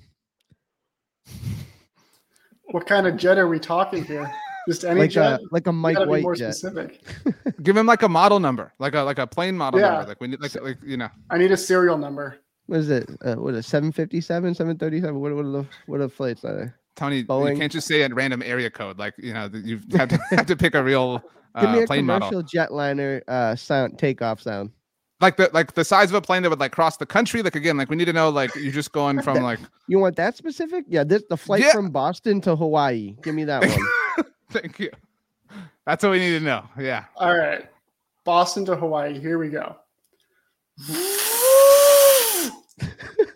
What kind of jet are we talking here? Just any like jet? a like a Mike White more jet. specific. Give him like a model number, like a like a plane model Yeah. number. Like we need like like you know. I need a serial number. What is it? Uh, what is it? Seven fifty seven, seven thirty seven. What what are the what are the flights? Are they? Tony, Boeing. you can't just say a random area code. Like you know, you have to have to pick a real Give me uh, a plane commercial model, jetliner uh sound takeoff sound. like the like the size of a plane that would like cross the country. Like again, like we need to know like you're just going from like. You want that specific? Yeah, this the flight Yeah. from Boston to Hawaii. Give me that one. Thank you. That's what we need to know. Yeah. All right. Boston to Hawaii. Here we go.